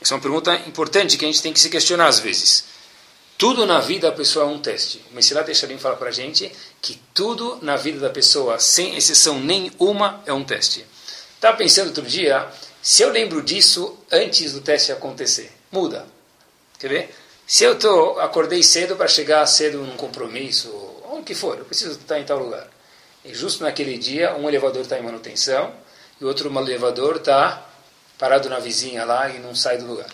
Essa é uma pergunta importante que a gente tem que se questionar às vezes. Tudo na vida da pessoa é um teste. O Messilat Echarim fala para a gente que tudo na vida da pessoa, sem exceção nenhuma, é um teste. Estava pensando outro dia, se eu lembro disso antes do teste acontecer, muda. Quer ver? Se eu tô, acordei cedo para chegar cedo num compromisso, onde que for, eu preciso estar em tal lugar. E justo naquele dia, um elevador está em manutenção e outro elevador está parado na vizinha lá e não sai do lugar.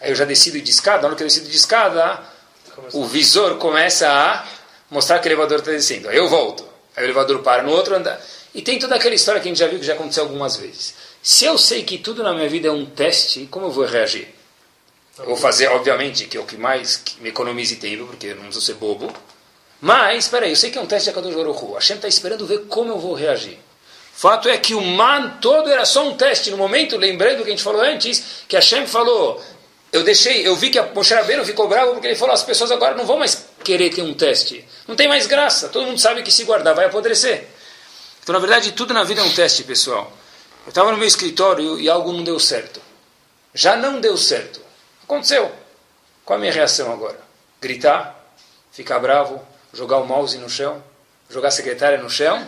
Aí eu já decido de escada, na hora que eu decido de escada, o visor começa a mostrar que o elevador está descendo. Aí eu volto. Aí o elevador para no outro andar. E tem toda aquela história que a gente já viu que já aconteceu algumas vezes. Se eu sei que tudo na minha vida é um teste, como eu vou reagir? Eu vou fazer, obviamente, que é o que mais me economize tempo, porque eu não preciso ser bobo. Mas, espera aí, eu sei que é um teste de Akadosh Baruch Hu. A Hashem está esperando ver como eu vou reagir. Fato é que o man todo era só um teste. No momento, lembrando o que a gente falou antes, que Hashem falou, eu deixei, eu vi que a Moshe Rabbeinu ficou bravo porque ele falou, as pessoas agora não vão mais querer ter um teste. Não tem mais graça. Todo mundo sabe que se guardar vai apodrecer. Então, na verdade, tudo na vida é um teste, pessoal. Eu estava no meu escritório e algo não deu certo. Já não deu certo. Aconteceu. Qual a minha reação agora? Gritar? Ficar bravo? Jogar o mouse no chão? Jogar a secretária no chão?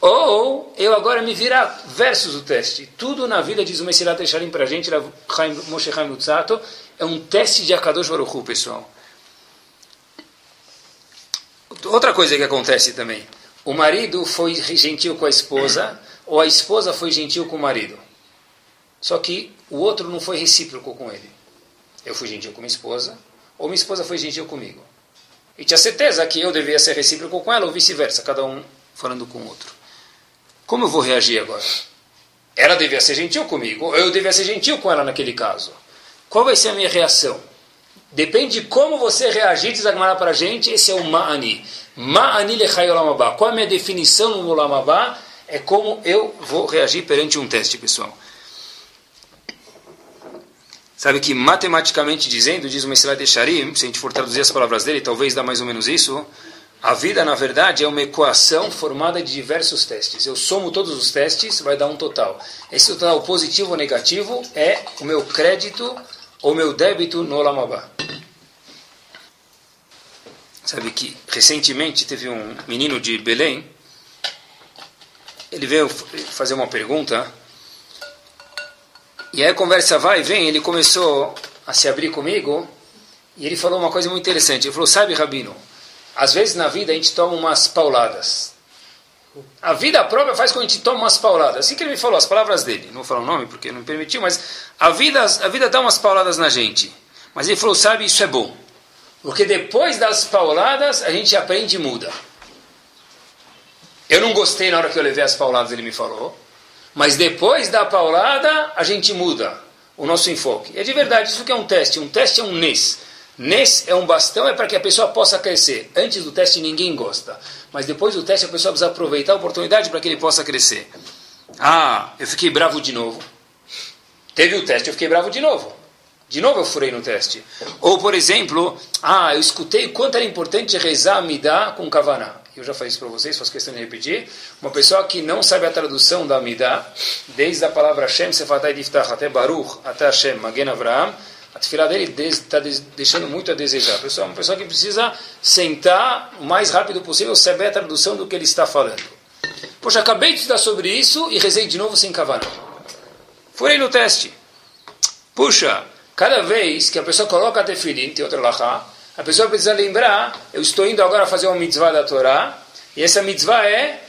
Ou eu agora me virar versus o teste. Tudo na vida, diz o Messilat Echarim para a gente, Moshe Chaim Lutzato, é um teste de Akadosh Baruch Hu, pessoal. Outra coisa que acontece também. O marido foi gentil com a esposa, ou a esposa foi gentil com o marido. Só que o outro não foi recíproco com ele. Eu fui gentil com minha esposa, ou minha esposa foi gentil comigo. E tinha certeza que eu devia ser recíproco com ela, ou vice-versa, cada um falando com o outro. Como eu vou reagir agora? Ela devia ser gentil comigo, ou eu devia ser gentil com ela naquele caso. Qual vai ser a minha reação? Depende de como você reagir, diz Agmará para a gente, esse é o Ma'ani. Ma'ani lechayolamabá. Qual é a minha definição no Olamabá? é como eu vou reagir perante um teste, pessoal. Sabe que matematicamente dizendo, diz o Mesilat Echarim, se a gente for traduzir as palavras dele, talvez dá mais ou menos isso, a vida, na verdade, é uma equação formada de diversos testes. Eu somo todos os testes, vai dar um total. Esse total positivo ou negativo é o meu crédito ou meu débito no Olamabá. Sabe que recentemente teve um menino de Belém, ele veio fazer uma pergunta e aí a conversa vai e vem, ele começou a se abrir comigo e ele falou uma coisa muito interessante. Ele falou: Sabe, Rabino, às vezes na vida a gente toma umas pauladas. A vida própria faz com que a gente tome umas pauladas. Assim que ele me falou, as palavras dele. Não vou falar o nome porque não me permitiu, mas a vida, a vida dá umas pauladas na gente. Mas ele falou: Sabe, isso é bom. Porque depois das pauladas a gente aprende e muda. Eu não gostei na hora que eu levei as pauladas, ele me falou. Mas depois da paulada, a gente muda o nosso enfoque. É de verdade, isso que é um teste. Um teste é um NES. NES é um bastão, é para que a pessoa possa crescer. Antes do teste ninguém gosta. Mas depois do teste a pessoa precisa aproveitar a oportunidade para que ele possa crescer. Ah, eu fiquei bravo de novo. Teve o teste, eu fiquei bravo de novo. De novo eu furei no teste. Ou, por exemplo, ah, eu escutei quanto era importante rezar me dá com kavaná eu já falei isso para vocês, faço questão de repetir, uma pessoa que não sabe a tradução da Midah, desde a palavra Hashem, Sefatai Diftach, até Baruch, até Hashem, Magen Avraham, a tefilá dele está deixando muito a desejar. Pessoal, uma pessoa que precisa sentar o mais rápido possível, saber a tradução do que ele está falando. Poxa, acabei de estudar sobre isso e rezei de novo sem cavalo. Furei no teste. Puxa, cada vez que a pessoa coloca a tefilim, tem outra lahá, a pessoa precisa lembrar, eu estou indo agora fazer uma mitzvah da Torá, e essa mitzvah é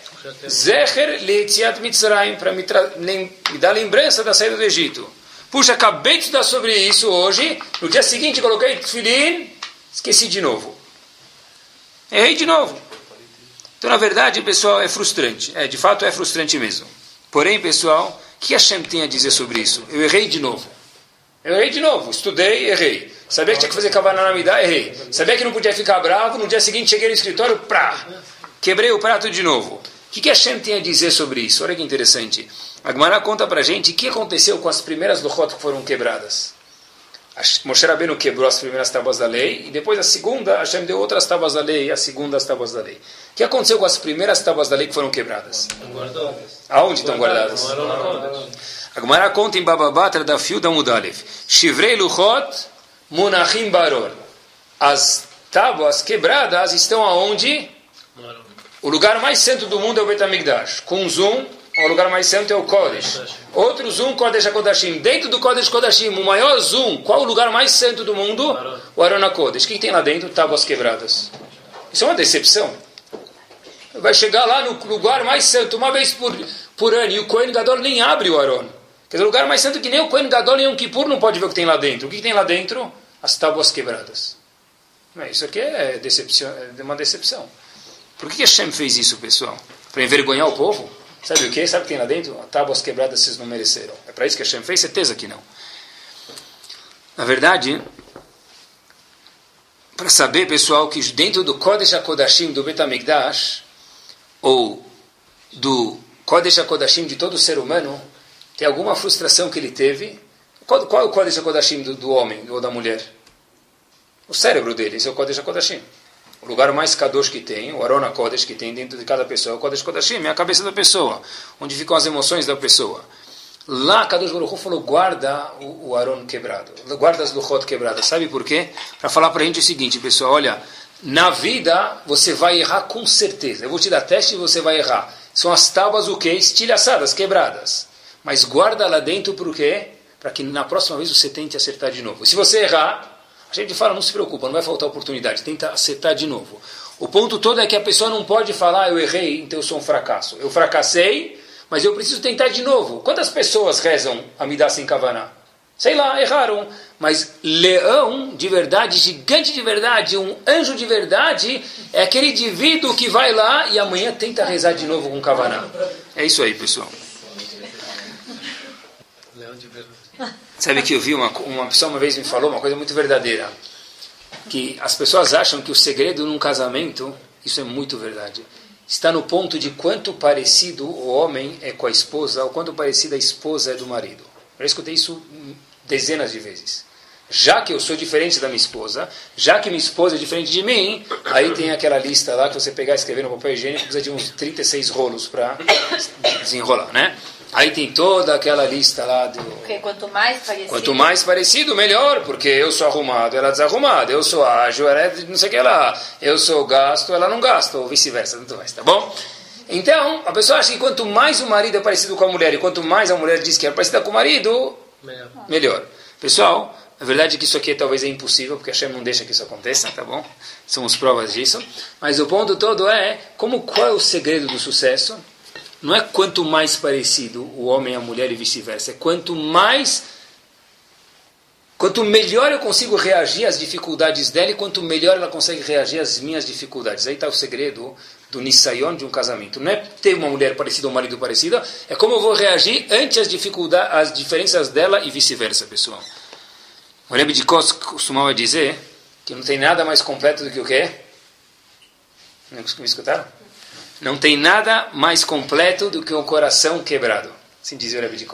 Zecher Leitziat Mitzrayim, para me, me, dar lembrança da saída do Egito. Puxa, acabei de estudar sobre isso hoje, no dia seguinte coloquei Tfilin, esqueci de novo. Errei de novo. Então, na verdade, pessoal, é frustrante. É, de fato, é frustrante mesmo. Porém, pessoal, o que a Shem tem a dizer sobre isso? Eu errei de novo. Eu errei de novo. Estudei, errei. Sabia que tinha que fazer Kavaná na Midá? Errei. Sabia que não podia ficar bravo? No dia seguinte cheguei no escritório, prá! Quebrei o prato de novo. O que, que a Shem tem a dizer sobre isso? Olha que interessante. A Gemara conta pra gente o que aconteceu com as primeiras Luchot que foram quebradas. Moshe Rabbeinu quebrou as primeiras tábuas da lei, e depois a segunda, Hashem deu outras tábuas da lei, e a segunda as tábuas da lei. O que aconteceu com as primeiras tábuas da lei que foram quebradas? Aonde estão guardadas? A Gemara conta em Bababatra da Fio da Mudalev. Shivrei Luchot Munachim Baron. As tábuas quebradas estão aonde? O lugar mais santo do mundo é o Betamigdash. Com zoom, o lugar mais santo é o Kodesh. Outro zoom, Kodesh Kodashim. Dentro do Kodesh Kodashim, o maior zoom, qual o lugar mais santo do mundo? O Arona Kodesh. O que tem lá dentro? Tábuas quebradas. Isso é uma decepção. Vai chegar lá no lugar mais santo uma vez por, por ano e o Kohen Gadol nem abre o Aron. Quer dizer, o lugar mais santo que nem o Kohen Gadol e o Kippur não pode ver o que tem lá dentro. O que tem lá dentro? As tábuas quebradas. Isso aqui é, decepção, é uma decepção. Por que Hashem fez isso, pessoal? Para envergonhar o povo? Sabe o que? Sabe o que tem lá dentro? Tábuas quebradas vocês não mereceram. É para isso que Hashem fez? Certeza que não. Na verdade, para saber, pessoal, que dentro do Kodesh HaKodashim do Betamigdash, ou do Kodesh HaKodashim de todo ser humano, tem alguma frustração que ele teve qual, qual é o Kodesh HaKodashim do, do homem ou da mulher? O cérebro dele, esse é o Kodesh HaKodashim. O lugar mais Kadosh que tem, o Arona Kodesh que tem dentro de cada pessoa, é o Kodesh Kodashim, é a cabeça da pessoa, onde ficam as emoções da pessoa. Lá, Kadosh Baruch falou, guarda o, o Aron quebrado, guarda as Luchot quebradas. Sabe por quê? Para falar para a gente o seguinte, pessoal, olha, na vida você vai errar com certeza. Eu vou te dar teste e você vai errar. São as tábuas o quê? Estilhaçadas, quebradas. Mas guarda lá dentro por quê? Para que na próxima vez você tente acertar de novo. E se você errar, a gente fala, não se preocupa, não vai faltar oportunidade, tenta acertar de novo. O ponto todo é que a pessoa não pode falar, eu errei, então eu sou um fracasso. Eu fracassei, mas eu preciso tentar de novo. Quantas pessoas rezam a me dar sem kavaná? Sei lá, erraram. Mas leão de verdade, gigante de verdade, um anjo de verdade, é aquele indivíduo que vai lá e amanhã tenta rezar de novo com kavaná. É isso aí, pessoal. Leão de verdade. Sabe que eu vi uma, uma pessoa uma vez me falou uma coisa muito verdadeira. Que as pessoas acham que o segredo num casamento, isso é muito verdade, está no ponto de quanto parecido o homem é com a esposa, ou quanto parecida a esposa é do marido. Eu escutei isso dezenas de vezes. Já que eu sou diferente da minha esposa, já que minha esposa é diferente de mim, aí tem aquela lista lá que você pegar e escrever no papel higiênico, precisa de uns 36 rolos para desenrolar, né? Aí tem toda aquela lista lá do. Porque quanto mais parecido. Quanto mais parecido, melhor, porque eu sou arrumado, ela é desarrumada, eu sou ágil, ela é não sei o que lá, eu sou gasto, ela não gasta, ou vice-versa, tanto mais, tá bom? Então, a pessoa acha que quanto mais o marido é parecido com a mulher e quanto mais a mulher diz que é parecida com o marido, melhor. melhor. Pessoal, a verdade é que isso aqui talvez é impossível, porque a Hashem não deixa que isso aconteça, tá bom? Somos provas disso. Mas o ponto todo é, como qual é o segredo do sucesso? Não é quanto mais parecido o homem e a mulher e vice-versa, é quanto mais quanto melhor eu consigo reagir às dificuldades dela e quanto melhor ela consegue reagir às minhas dificuldades. Aí está o segredo do nisayon de um casamento. Não é ter uma mulher parecida ou um marido parecido, é como eu vou reagir ante as dificuldades, as diferenças dela e vice-versa, pessoal. O Rebbe de Kos costumava dizer que não tem nada mais completo do que o quê? Não me escutaram? Não tem nada mais completo do que um coração quebrado. Assim dizia o Rebbe de.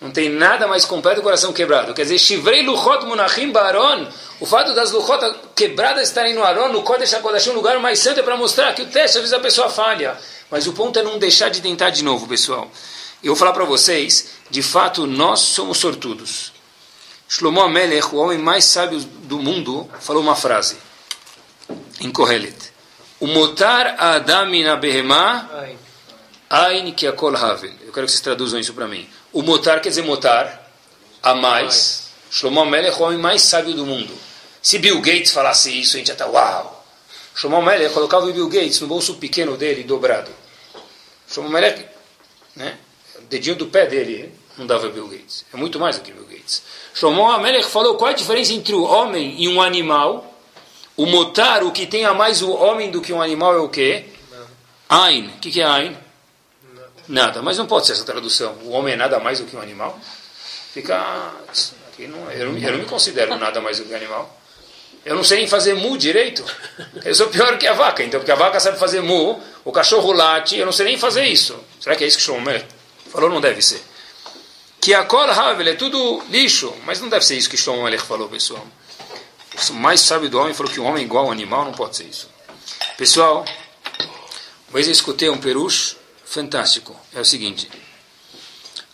Não tem nada mais completo do que o coração quebrado. Quer dizer, Shivrei Luchot Munachim Baron, o fato das Luchot quebradas estarem no Aron, no Kodesh HaKodashim, um lugar mais santo, é para mostrar que o teste, às vezes a pessoa falha. Mas o ponto é não deixar de tentar de novo, pessoal. Eu vou falar para vocês, de fato, nós somos sortudos. Shlomo Amelech, o homem mais sábio do mundo, falou uma frase em Kohelet. O motar Adam na behemá, ain que akol havel. Eu quero que vocês traduzam isso para mim. O motar quer dizer motar, a mais. Shlomo Melech é o homem mais sábio do mundo. Se Bill Gates falasse isso, a gente ia estar, uau. Shlomo Melech colocava o Bill Gates no bolso pequeno dele, dobrado. Shlomo Melech, né? O dedinho do pé dele não dava Bill Gates. É muito mais do que Bill Gates. Shlomo Melech falou qual é a diferença entre o homem e um animal o motar, o que tem a mais o homem do que um animal é o quê? Ain. O que, que é Ain? Nada. Mas não pode ser essa tradução. O homem é nada mais do que um animal? Fica. Aqui não, eu, não, eu não me considero nada mais do que um animal. Eu não sei nem fazer mu direito. Eu sou pior que a vaca, então, porque a vaca sabe fazer mu, o cachorro late, eu não sei nem fazer isso. Será que é isso que Shlomo falou? Não deve ser. Que a kol havel é tudo lixo, mas não deve ser isso que Shlomo falou, pessoal o mais sábio do homem falou que um homem igual a um animal não pode ser isso. Pessoal, uma vez eu escutei um perucho fantástico. É o seguinte: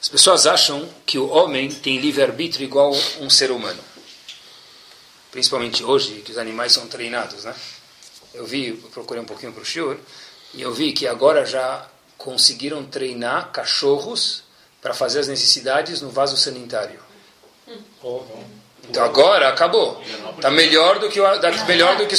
as pessoas acham que o homem tem livre-arbítrio igual a um ser humano. Principalmente hoje, que os animais são treinados, né? Eu vi, eu procurei um pouquinho para o senhor, e eu vi que agora já conseguiram treinar cachorros para fazer as necessidades no vaso sanitário. Oh, então agora acabou. Está melhor do que tá melhor do que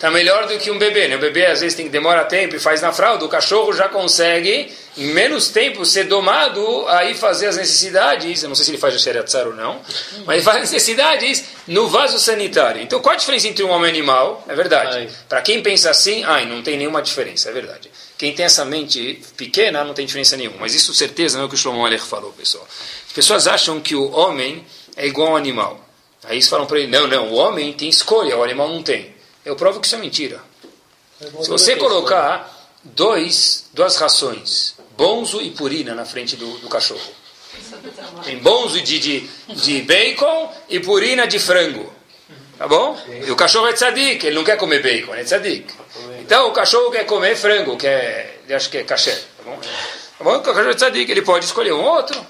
tá melhor do que um bebê. Né? O bebê às vezes tem que demora tempo e faz na fralda. O cachorro já consegue em menos tempo ser domado aí fazer as necessidades. Eu não sei se ele faz o xeriatzar ou não, mas ele faz as necessidades no vaso sanitário. Então qual a diferença entre um homem e um animal? É verdade. Para quem pensa assim, ai, não tem nenhuma diferença. É verdade. Quem tem essa mente pequena não tem diferença nenhuma. Mas isso certeza não é o que o Shlomo Aler falou, pessoal. As pessoas acham que o homem é igual ao animal. Aí eles falam para ele: não, não, o homem tem escolha, o animal não tem. Eu provo que isso é mentira. Se você colocar dois, duas rações, bonzo e purina, na frente do, do cachorro, tem bonzo de, de, de bacon e purina de frango. Tá bom? E o cachorro é tzadik, ele não quer comer bacon, é tzadik. Então o cachorro quer comer frango, que é, acha que é caché. Tá bom? Tá bom? O cachorro é tzadik, ele pode escolher um outro.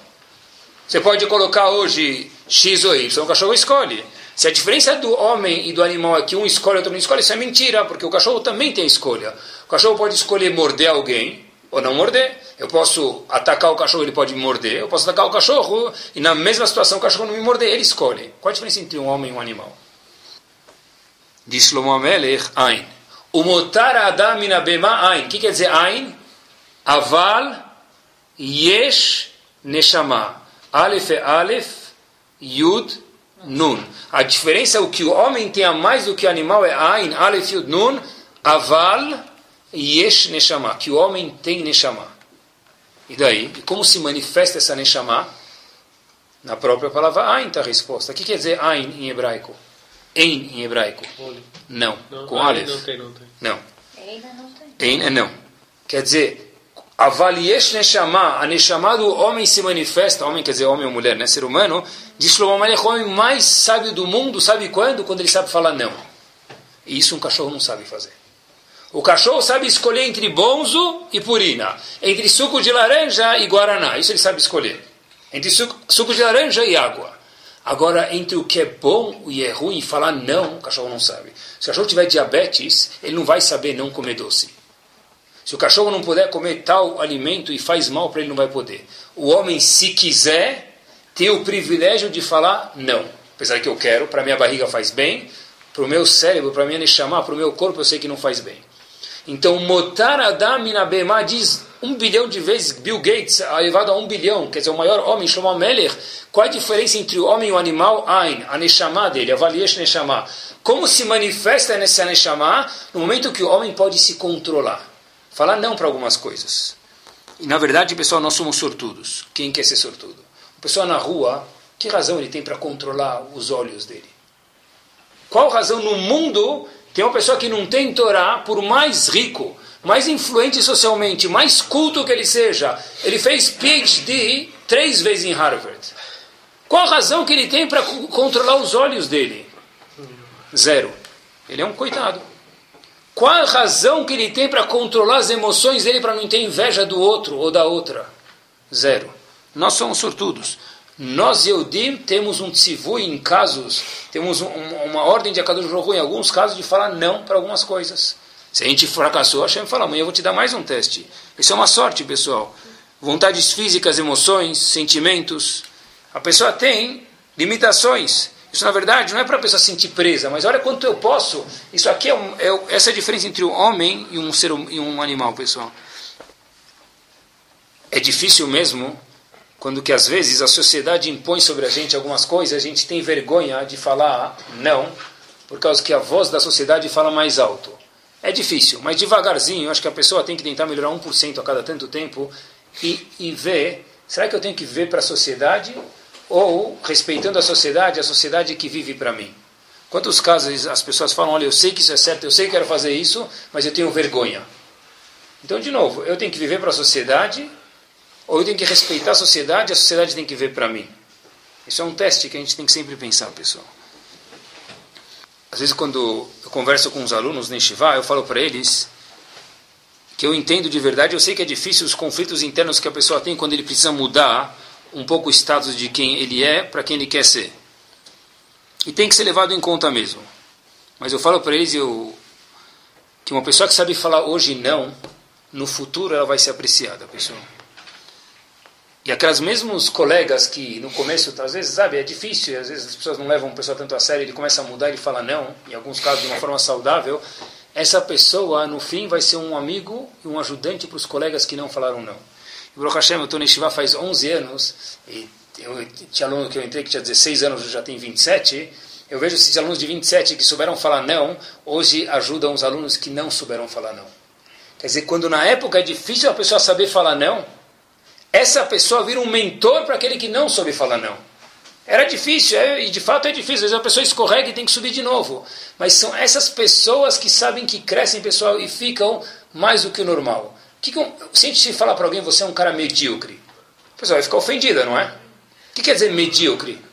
Você pode colocar hoje X ou Y, o cachorro escolhe. Se a diferença do homem e do animal é que um escolhe e outro não escolhe, isso é mentira, porque o cachorro também tem escolha. O cachorro pode escolher morder alguém ou não morder. Eu posso atacar o cachorro, ele pode me morder. Eu posso atacar o cachorro e na mesma situação o cachorro não me morder, ele escolhe. Qual a diferença entre um homem e um animal? Diz Shlomo Amelech, Ain. O motar adam bema Ain. O que quer dizer Ain? Aval yesh neshama. Aleph é Aleph, Yud, Nun. A diferença é o que o homem tem a mais do que o animal é Ain, Aleph, Yud, Nun, Aval, Yesh, Neshama. Que o homem tem Neshama. E daí? E como se manifesta essa Neshama? Na própria palavra Ain está a resposta. O que quer dizer Ain em hebraico? Ein em hebraico? Não. não. Com Aleph. Não tem, não tem. Não. Ein é não. Quer dizer, Avaliesh Neshama, a Neshama do homem se manifesta, homem quer dizer homem ou mulher, né? ser humano, diz o homem mais sábio do mundo, sabe quando? Quando ele sabe falar não. E isso um cachorro não sabe fazer. O cachorro sabe escolher entre bonzo e purina, entre suco de laranja e guaraná, isso ele sabe escolher. Entre suco, suco de laranja e água. Agora, entre o que é bom e é ruim, falar não, o cachorro não sabe. Se o cachorro tiver diabetes, ele não vai saber não comer doce. Se o cachorro não puder comer tal alimento e faz mal para ele, não vai poder. O homem, se quiser, tem o privilégio de falar não. Apesar que eu quero, para minha barriga faz bem, para o meu cérebro, para minha chamar, para o meu corpo, eu sei que não faz bem. Então, Motar Adam Minabema diz um bilhão de vezes, Bill Gates, elevado a um bilhão, quer dizer, o maior homem, Shlomo Meller, qual a diferença entre o homem e o animal? Ain, a Neshama dele, a Valiesh Neshama. Como se manifesta nessa Neshama no momento que o homem pode se controlar? falar não para algumas coisas. E na verdade, pessoal, nós somos sortudos. Quem quer ser sortudo? O pessoal na rua, que razão ele tem para controlar os olhos dele? Qual razão no mundo tem uma pessoa que não tem Torá, por mais rico, mais influente socialmente, mais culto que ele seja, ele fez PhD três vezes em Harvard. Qual razão que ele tem para controlar os olhos dele? Zero. Ele é um coitado. Qual a razão que ele tem para controlar as emoções dele para não ter inveja do outro ou da outra? Zero. Nós somos sortudos. Nós, Eudim, temos um tzivui em casos, temos um, uma ordem de Akadosh Baruch em alguns casos de falar não para algumas coisas. Se a gente fracassou, a Hashem fala, amanhã eu vou te dar mais um teste. Isso é uma sorte, pessoal. Vontades físicas, emoções, sentimentos. A pessoa tem limitações. Isso, na verdade, não é para a pessoa se sentir presa, mas olha quanto eu posso. Isso aqui é, um, é essa é a diferença entre um homem e um, ser, e um animal, pessoal. É difícil mesmo quando que às vezes a sociedade impõe sobre a gente algumas coisas, a gente tem vergonha de falar não, por causa que a voz da sociedade fala mais alto. É difícil, mas devagarzinho, acho que a pessoa tem que tentar melhorar 1% a cada tanto tempo e, e ver, será que eu tenho que ver para a sociedade ou respeitando a sociedade, a sociedade que vive para mim. Quantos casos as pessoas falam, olha, eu sei que isso é certo, eu sei que quero fazer isso, mas eu tenho vergonha. Então, de novo, eu tenho que viver para a sociedade, ou eu tenho que respeitar a sociedade, a sociedade tem que ver para mim. Isso é um teste que a gente tem que sempre pensar, pessoal. Às vezes, quando eu converso com os alunos no Shivá, eu falo para eles que eu entendo de verdade, eu sei que é difícil os conflitos internos que a pessoa tem quando ele precisa mudar um pouco o status de quem ele é para quem ele quer ser. E tem que ser levado em conta mesmo. Mas eu falo para eles eu, que uma pessoa que sabe falar hoje não, no futuro ela vai ser apreciada, pessoal. E aquelas mesmos colegas que no começo, às vezes, sabe, é difícil, às vezes as pessoas não levam uma pessoa tanto a sério, ele começa a mudar, ele fala não, em alguns casos de uma forma saudável, essa pessoa, no fim, vai ser um amigo e um ajudante para os colegas que não falaram não. Baruch Hashem, eu estou no Yeshiva faz 11 anos, e eu tinha aluno que eu entrei que tinha 16 anos, já tem 27, eu vejo esses alunos de 27 que souberam falar não, hoje ajudam os alunos que não souberam falar não. Quer dizer, quando na época é difícil a pessoa saber falar não, essa pessoa vira um mentor para aquele que não soube falar não. Era difícil, é, e de fato é difícil. Às vezes a pessoa escorrega e tem que subir de novo. Mas são essas pessoas que sabem que crescem, pessoal, e ficam mais do que o normal. Que que um, se a gente falar para alguém, você é um cara medíocre, a pessoa vai ficar ofendida, não é? O que quer dizer medíocre?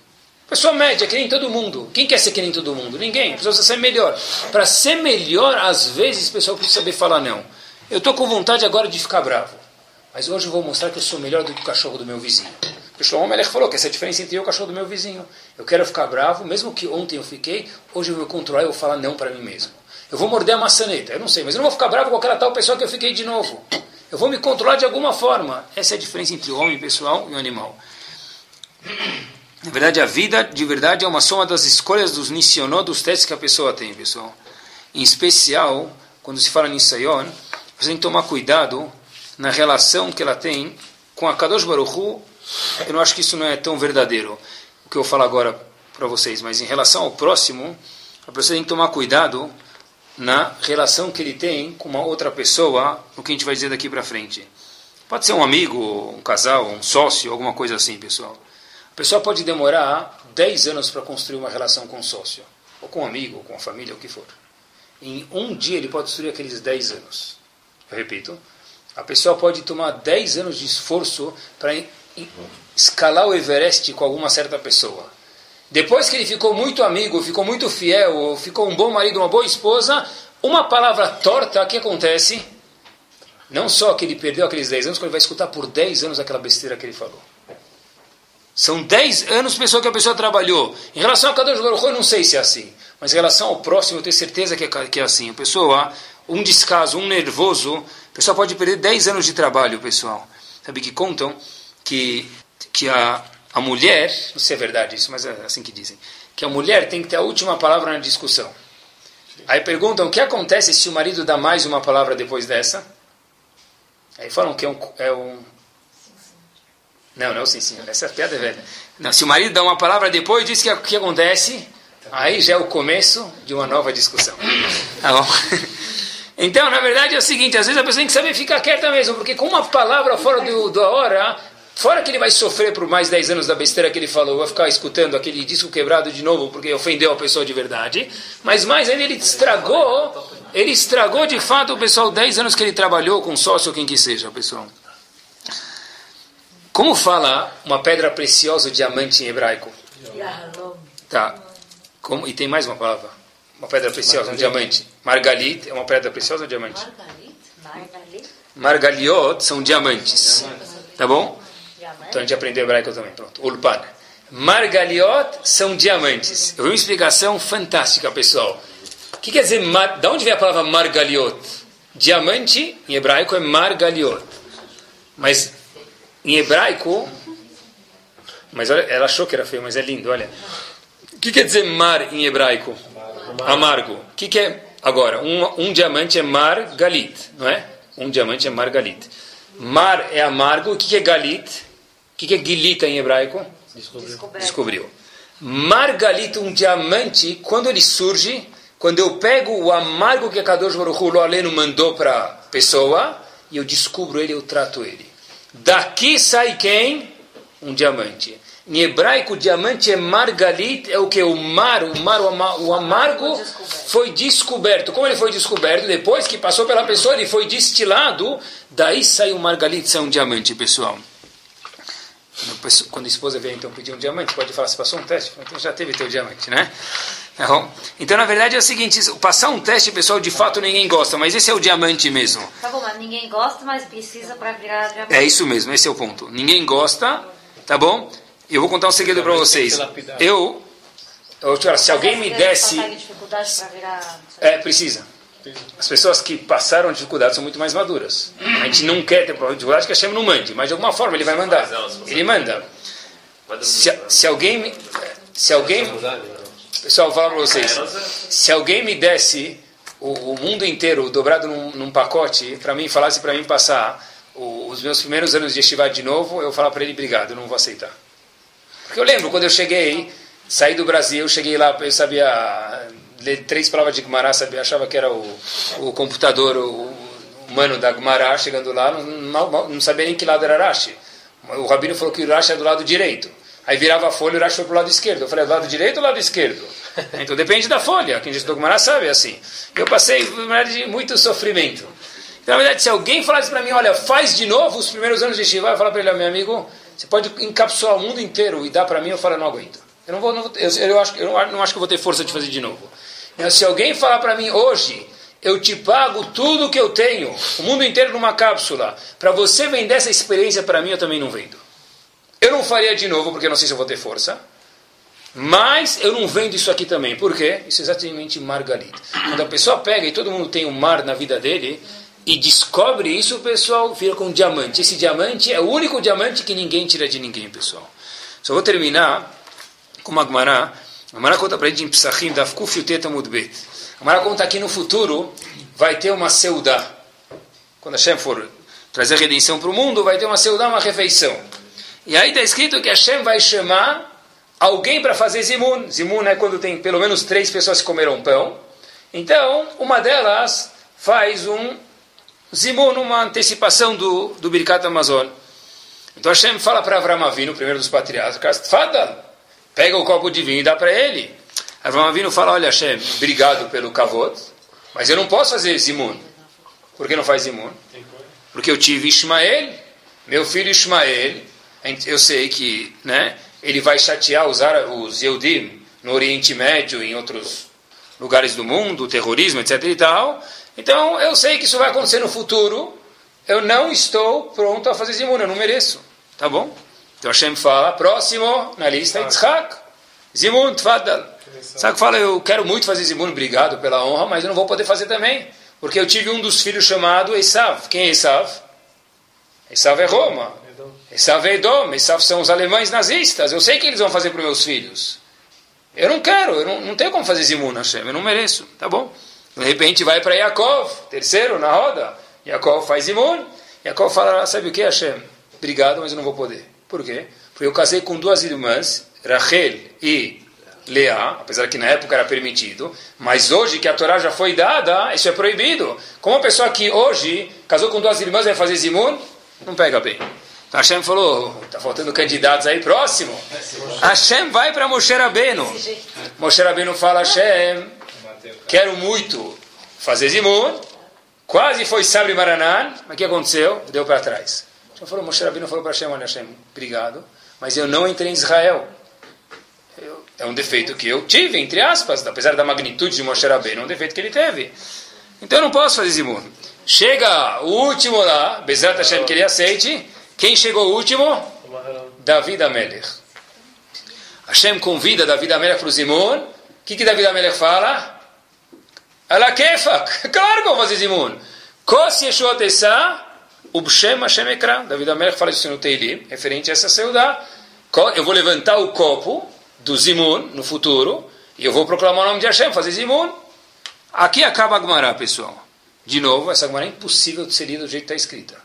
Pessoa média, que nem todo mundo. Quem quer ser que nem todo mundo? Ninguém. A pessoa precisa ser melhor. Para ser melhor, às vezes, pessoal precisa saber falar não. Eu estou com vontade agora de ficar bravo. Mas hoje eu vou mostrar que eu sou melhor do que o cachorro do meu vizinho. O Shlomo Melech falou que essa é a diferença entre eu e o cachorro do meu vizinho. Eu quero ficar bravo, mesmo que ontem eu fiquei, hoje eu vou controlar e vou falar não para mim mesmo. Eu vou morder a maçaneta, eu não sei, mas eu não vou ficar bravo com aquela tal pessoa que eu fiquei de novo. Eu vou me controlar de alguma forma. Essa é a diferença entre o homem pessoal e o animal. Na verdade, a vida de verdade é uma soma das escolhas dos nisionó, dos testes que a pessoa tem, pessoal. Em especial, quando se fala em Nisayon, você tem que tomar cuidado na relação que ela tem com a Kadosh Baruch Hu. Eu não acho que isso não é tão verdadeiro, o que eu falo agora para vocês, mas em relação ao próximo, a pessoa tem que tomar cuidado na relação que ele tem com uma outra pessoa, o que a gente vai dizer daqui para frente. Pode ser um amigo, um casal, um sócio, alguma coisa assim, pessoal. A pessoa pode demorar 10 anos para construir uma relação com um sócio, ou com um amigo, ou com a família, o que for. Em um dia ele pode destruir aqueles 10 anos. Eu repito, a pessoa pode tomar 10 anos de esforço para escalar o Everest com alguma certa pessoa. Depois que ele ficou muito amigo, ficou muito fiel, ficou um bom marido, uma boa esposa, uma palavra torta, o que acontece? Não só que ele perdeu aqueles 10 anos, como ele vai escutar por 10 anos aquela besteira que ele falou. São 10 anos pessoa que a pessoa trabalhou. Em relação a Kadosh Baruch eu não sei se é assim. Mas em relação ao próximo, eu tenho certeza que é, que é assim. A pessoa, um descaso, um nervoso, a pessoa pode perder 10 anos de trabalho, pessoal. Sabe que contam que, que a, a mulher, não sei se é verdade isso, mas é assim que dizem, que a mulher tem que ter a última palavra na discussão. Aí perguntam o que acontece se o marido dá mais uma palavra depois dessa? Aí falam que é um. É um... Não, não, sim, sim, essa piada é velha. Não, se o marido dá uma palavra depois, diz que o que acontece? Aí já é o começo de uma nova discussão. Tá bom? <laughs> Então, na verdade, é o seguinte: às vezes a pessoa tem que saber ficar quieta mesmo, porque com uma palavra fora do, da hora, fora que ele vai sofrer por mais 10 anos da besteira que ele falou, vai ficar escutando aquele disco quebrado de novo porque ofendeu a pessoa de verdade, mas mais ainda ele estragou, ele estragou de fato o pessoal 10 anos que ele trabalhou com sócio quem que seja, pessoal. Como fala uma pedra preciosa, o diamante em hebraico? Tá. Como, e tem mais uma palavra. Uma pedra preciosa, um diamante. Margalit é uma pedra preciosa ou diamante? Margalit? Margaliot são diamantes. Tá bom? Então a gente aprendeu hebraico também. Pronto. Ulpan. Margaliot são diamantes. Eu vi uma explicação fantástica, pessoal. O que quer dizer, mar... da onde vem a palavra margaliot? Diamante, em hebraico, é margaliot. Mas, em hebraico, mas olha, ela achou que era feio, mas é lindo, olha. O que quer dizer mar em hebraico? Amargo. O que, que é, agora, um, um diamante é margalit, não é? Um diamante é margalit. Mar é amargo, o que, é galit? O que, é gilita em hebraico? Descobriu. Descobriu. Margalita, um diamante, quando ele surge, quando eu pego o amargo que a Kadosh Baruch Hu, Aleno mandou para a pessoa, e eu descubro ele, eu trato ele. Daqui sai quem? Um diamante. Em hebraico, diamante é margalit, é o que? O mar, o mar, o, ama, o amargo foi descoberto. Como ele foi descoberto? Depois que passou pela pessoa, ele foi destilado, daí sai o margalit, sai um diamante, pessoal. Quando a esposa vem então pedir um diamante, pode falar, se passou um teste? Então já teve teu diamante, né? Então, então, na verdade, é o seguinte, passar um teste, pessoal, de fato ninguém gosta, mas esse é o diamante mesmo. Tá bom, mas ninguém gosta, mas precisa para virar diamante. É isso mesmo, esse é o ponto. Ninguém gosta, tá bom? Eu vou contar um segredo para vocês. Eu, eu, se alguém me desse... dificuldade para virar... É, precisa. As pessoas que passaram dificuldade são muito mais maduras. A gente não quer ter dificuldade que a Hashem não mande, mas de alguma forma ele vai mandar. Ele manda. Se, se alguém... Se alguém... Pessoal, vou falar para vocês. Se alguém me desse o, o mundo inteiro dobrado num, num pacote, para mim, falasse para mim passar o, os meus primeiros anos de estivar de novo, eu falar para ele, obrigado, eu não vou aceitar. Porque eu lembro, quando eu cheguei, saí do Brasil, cheguei lá, eu sabia ler três palavras de Gumará, sabia, achava que era o, o computador, o, humano da Gumará, chegando lá, não, não, não, sabia nem que lado era Rashi. O Rabino falou que o Rashi é do lado direito. Aí virava a folha e o Rashi foi para o lado esquerdo. Eu falei, do lado direito ou lado esquerdo? <laughs> Então depende da folha. Quem estudou Gumará sabe, é assim. Eu passei de muito sofrimento. Então, na verdade, se alguém falasse para mim, olha, faz de novo os primeiros anos de Shiva, eu falar para ele, meu amigo, você pode encapsular o mundo inteiro e dar para mim, eu falo, não aguento. Eu não, vou, não, eu, eu, acho, eu não acho que eu vou ter força de fazer de novo. Então, se alguém falar para mim hoje, eu te pago tudo que eu tenho, o mundo inteiro numa cápsula, para você vender essa experiência para mim, eu também não vendo. Eu não faria de novo, porque eu não sei se eu vou ter força. Mas eu não vendo isso aqui também. Por quê? Isso é exatamente margarita. Quando a pessoa pega e todo mundo tem um mar na vida dele e descobre isso, pessoal com um diamante. Esse diamante é o único diamante que ninguém tira de ninguém, pessoal. Só vou terminar com uma Gemara. A Gemara conta para a gente em Psachim, da Fkufyuteta Mudbet. A Gemara conta que no futuro vai ter uma seudá. Quando Hashem for trazer redenção para o mundo, vai ter uma seudá, uma refeição. E aí está escrito que Hashem vai chamar alguém para fazer zimun. Zimun é quando tem pelo menos três pessoas que comeram pão. Então, uma delas faz um zimun, uma antecipação do, do Birkat Amazon. Então Hashem fala para Avram Avinu, primeiro dos patriarcas, fada, pega o copo de vinho e dá para ele. Avram Avinu fala, olha Hashem, obrigado pelo kavod, mas eu não posso fazer zimun. Por que não faz zimun? Porque eu tive Ismael, meu filho Ismael, eu sei que né, ele vai chatear os, os Yehudim no Oriente Médio em outros lugares do mundo, terrorismo, etc. e tal. Então eu sei que isso vai acontecer no futuro. Eu não estou pronto a fazer zimun, eu não mereço. Tá bom? Então Hashem fala, próximo na lista, Yitzhak. Zimun, tfadal. Sabe que fala, eu quero muito fazer zimun, obrigado pela honra, mas eu não vou poder fazer também. Porque eu tive um dos filhos chamado Esav. Quem é Esav? Esav é Roma. Esav é Edom. Esav são os alemães nazistas. Eu sei que eles vão fazer para meus filhos. Eu não quero, eu não, não tenho como fazer zimun, Hashem, eu não mereço. Tá bom? De repente vai para Yaakov, terceiro na roda. Yaakov faz zimun. Yaakov fala, sabe o que, Hashem? Obrigado, mas eu não vou poder. Por quê? Porque eu casei com duas irmãs, Rachel e Leá, apesar que na época era permitido, mas hoje que a Torá já foi dada, isso é proibido. Como uma pessoa que hoje casou com duas irmãs vai fazer zimun, não pega bem. Então Hashem falou, está faltando candidatos aí próximo. Hashem vai para Moshe Rabbeinu. Moshe Rabbeinu fala, Hashem, quero muito fazer zimun, quase foi Sabri Maranan, mas o que aconteceu? Deu para trás. Hashem falou, Moshe Rabbeinu falou para Hashem, olha Hashem, obrigado, mas eu não entrei em Israel. É um defeito que eu tive, entre aspas, apesar da magnitude de Moshe Rabbeinu, é um defeito que ele teve. Então eu não posso fazer zimun. Chega o último lá, Bezat Hashem que ele aceite. Quem chegou o último? David Amelech. Hashem convida David Amelech para o zimun. O que, que David Amelech fala? Ala kefak. Claro que eu vou fazer zimun. Kos Yeshua Essa, Ubshem Hashem Ekra. David Amelech fala isso no Teilim, referente a essa seudá. Eu vou levantar o copo do Zimun no futuro, e eu vou proclamar o nome de Hashem, fazer Zimun. Aqui acaba a Gemara, pessoal. De novo, essa Gemara é impossível de ser lida do jeito que está escrita.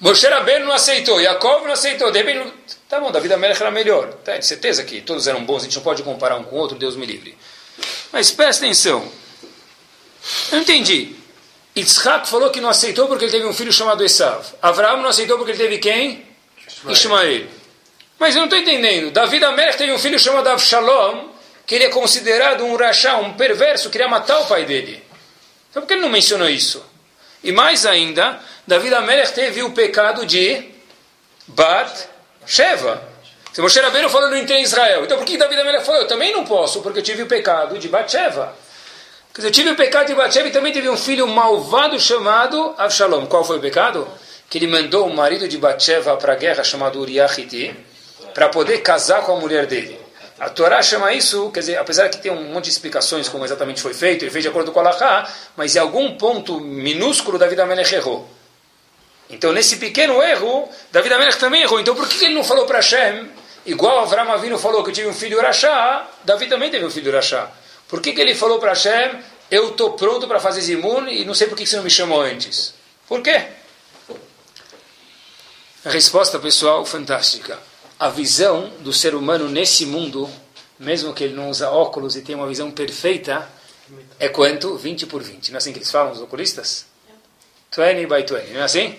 Moshe Rabbeinu não aceitou, Yaakov não aceitou, de repente, tá bom, Davi Amelech era melhor. Tá, de certeza que todos eram bons, a gente não pode comparar um com o outro, Deus me livre. Mas presta atenção. Eu não entendi. Yitzhak falou que não aceitou porque ele teve um filho chamado Esav. Abraão não aceitou porque ele teve quem? Ishmael. Mas eu não estou entendendo. Davi Amelech teve um filho chamado Avshalom, que ele é considerado um rachá, um perverso, queria matar o pai dele. Então por que ele não mencionou isso? E mais ainda, Davi Amelech teve o pecado de Bat Sheva. Se Moshe Rabbeinu falou não tem Israel. Então por que Davi Amelech falou? Eu também não posso, porque eu tive o pecado de Bat Sheva. Quer dizer, eu tive o pecado de Bat Sheva e também teve um filho malvado chamado Avshalom. Qual foi o pecado? Que ele mandou o marido de Batsheva para a guerra chamado Uriachiti para poder casar com a mulher dele. A Torá chama isso, quer dizer, apesar que tem um monte de explicações como exatamente foi feito, ele fez de acordo com a Laha, mas em algum ponto minúsculo Davi Amelech errou. Então, nesse pequeno erro, Davi Amelech também errou. Então, por que ele não falou para Hashem, igual Avram Avinu falou que eu tive um filho Urachá, Davi também teve um filho Urachá. Por que, que ele falou para Hashem, eu estou pronto para fazer Zimun e não sei por que você não me chamou antes? Por quê? A resposta, pessoal, fantástica a visão do ser humano nesse mundo, mesmo que ele não usa óculos e tenha uma visão perfeita, é quanto? 20 por 20. Não é assim que eles falam, os oculistas? 20 by 20, não é assim?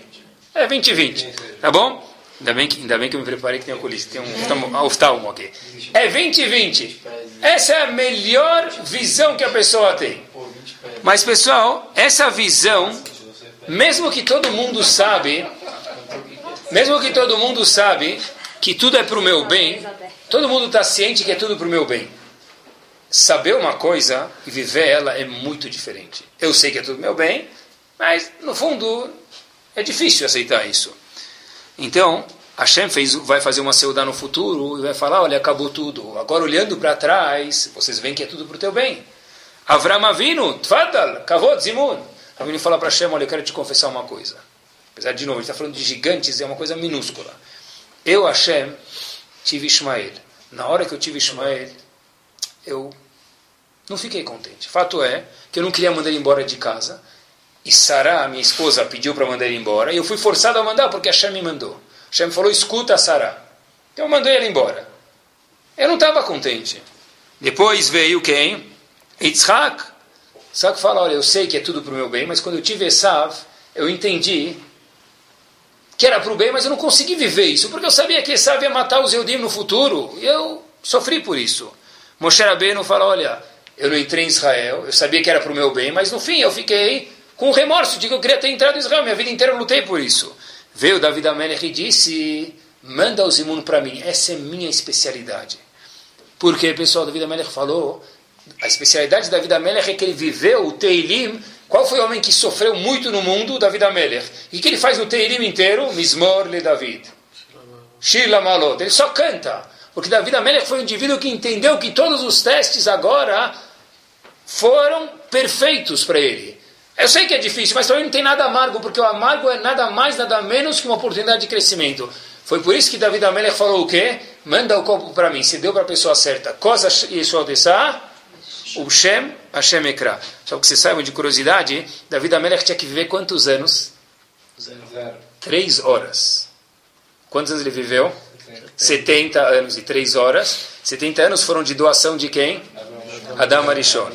É 20 e 20. Tá bom? Ainda bem que, ainda bem que eu me preparei que tem oculista, tem um oftalmo aqui. É 20 e 20. Essa é a melhor visão que a pessoa tem. Mas, pessoal, essa visão, mesmo que todo mundo sabe, mesmo que todo mundo sabe que tudo é para o meu bem, todo mundo está ciente que é tudo para o meu bem. Saber uma coisa e viver ela é muito diferente. Eu sei que é tudo meu bem, mas no fundo é difícil aceitar isso. Então, Hashem fez, vai fazer uma seudá no futuro e vai falar, olha, acabou tudo. Agora olhando para trás, vocês veem que é tudo para o teu bem. Avram Avinu, tfadal, kavod, zimun. Avinu fala para Hashem, olha, eu quero te confessar uma coisa. Apesar de novo, ele está falando de gigantes, é uma coisa minúscula. Eu, Hashem, tive Ismael. Na hora que eu tive Ismael, eu não fiquei contente. Fato é que eu não queria mandar ele embora de casa. E Sarah, minha esposa, pediu para mandar ele embora. E eu fui forçado a mandar porque Hashem me mandou. Hashem falou, escuta Sarah. Então eu mandei ele embora. Eu não estava contente. Depois veio quem? Yitzhak. Yitzhak fala, olha, eu sei que é tudo para o meu bem, mas quando eu tive Esav, eu entendi que era para o bem, mas eu não consegui viver isso, porque eu sabia que Esav ia matar os Eudim no futuro, e eu sofri por isso. Moshe Rabbeinu fala, olha, eu não entrei em Israel, eu sabia que era para o meu bem, mas no fim eu fiquei com remorso de que eu queria ter entrado em Israel, minha vida inteira eu lutei por isso. Veio David Amelech e disse, manda os imunos para mim, essa é minha especialidade. Porque, pessoal, David Amelech falou, a especialidade da vida Amelech é que ele viveu o Teilim. Qual foi o homem que sofreu muito no mundo? David Amelech. E que ele faz o Teilim inteiro? Mismor le David. Shir Lamalot. Ele só canta. Porque David Amelech foi um indivíduo que entendeu que todos os testes agora foram perfeitos para ele. Eu sei que é difícil, mas mim não tem nada amargo, porque o amargo é nada mais, nada menos que uma oportunidade de crescimento. Foi por isso que David Amelech falou o quê? Manda o copo para mim, se deu para a pessoa certa. Cosa Yeshua o Shem Hashem Ekra. Só que você saiba de curiosidade, David Amelech tinha que viver quantos anos? Zero. Três horas. Quantos anos ele viveu? 70 anos e três horas. 70 anos foram de doação de quem? Adam Arishon.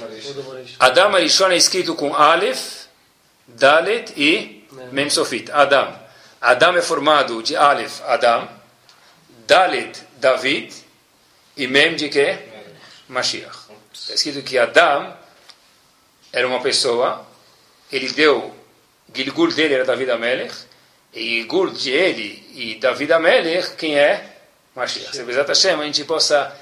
Adam Arishon é escrito com Aleph, Dalet e Mem Sofit. Adam. Adam é formado de Aleph, Adam, Dalet, David e Mem de quê? Mashiach. Está escrito que Adam era uma pessoa, ele deu, Gilgul dele era David Amelech, e Gilgul de ele e David Amelech, quem é? Mashiach. Se Bezat Hashem, a gente possa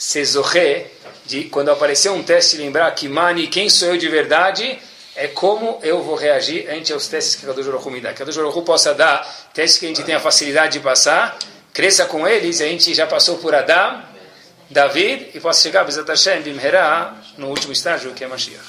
se zorrer de quando aparecer um teste, lembrar que Mani, quem sou eu de verdade, é como eu vou reagir ante os testes que Kadosh Baruch me dá. Kadosh possa dar testes que a gente tenha facilidade de passar, cresça com eles, a gente já passou por Adam, David, e possa chegar, Bezat Hashem, Bimherá, no último estágio, que é Mashiach.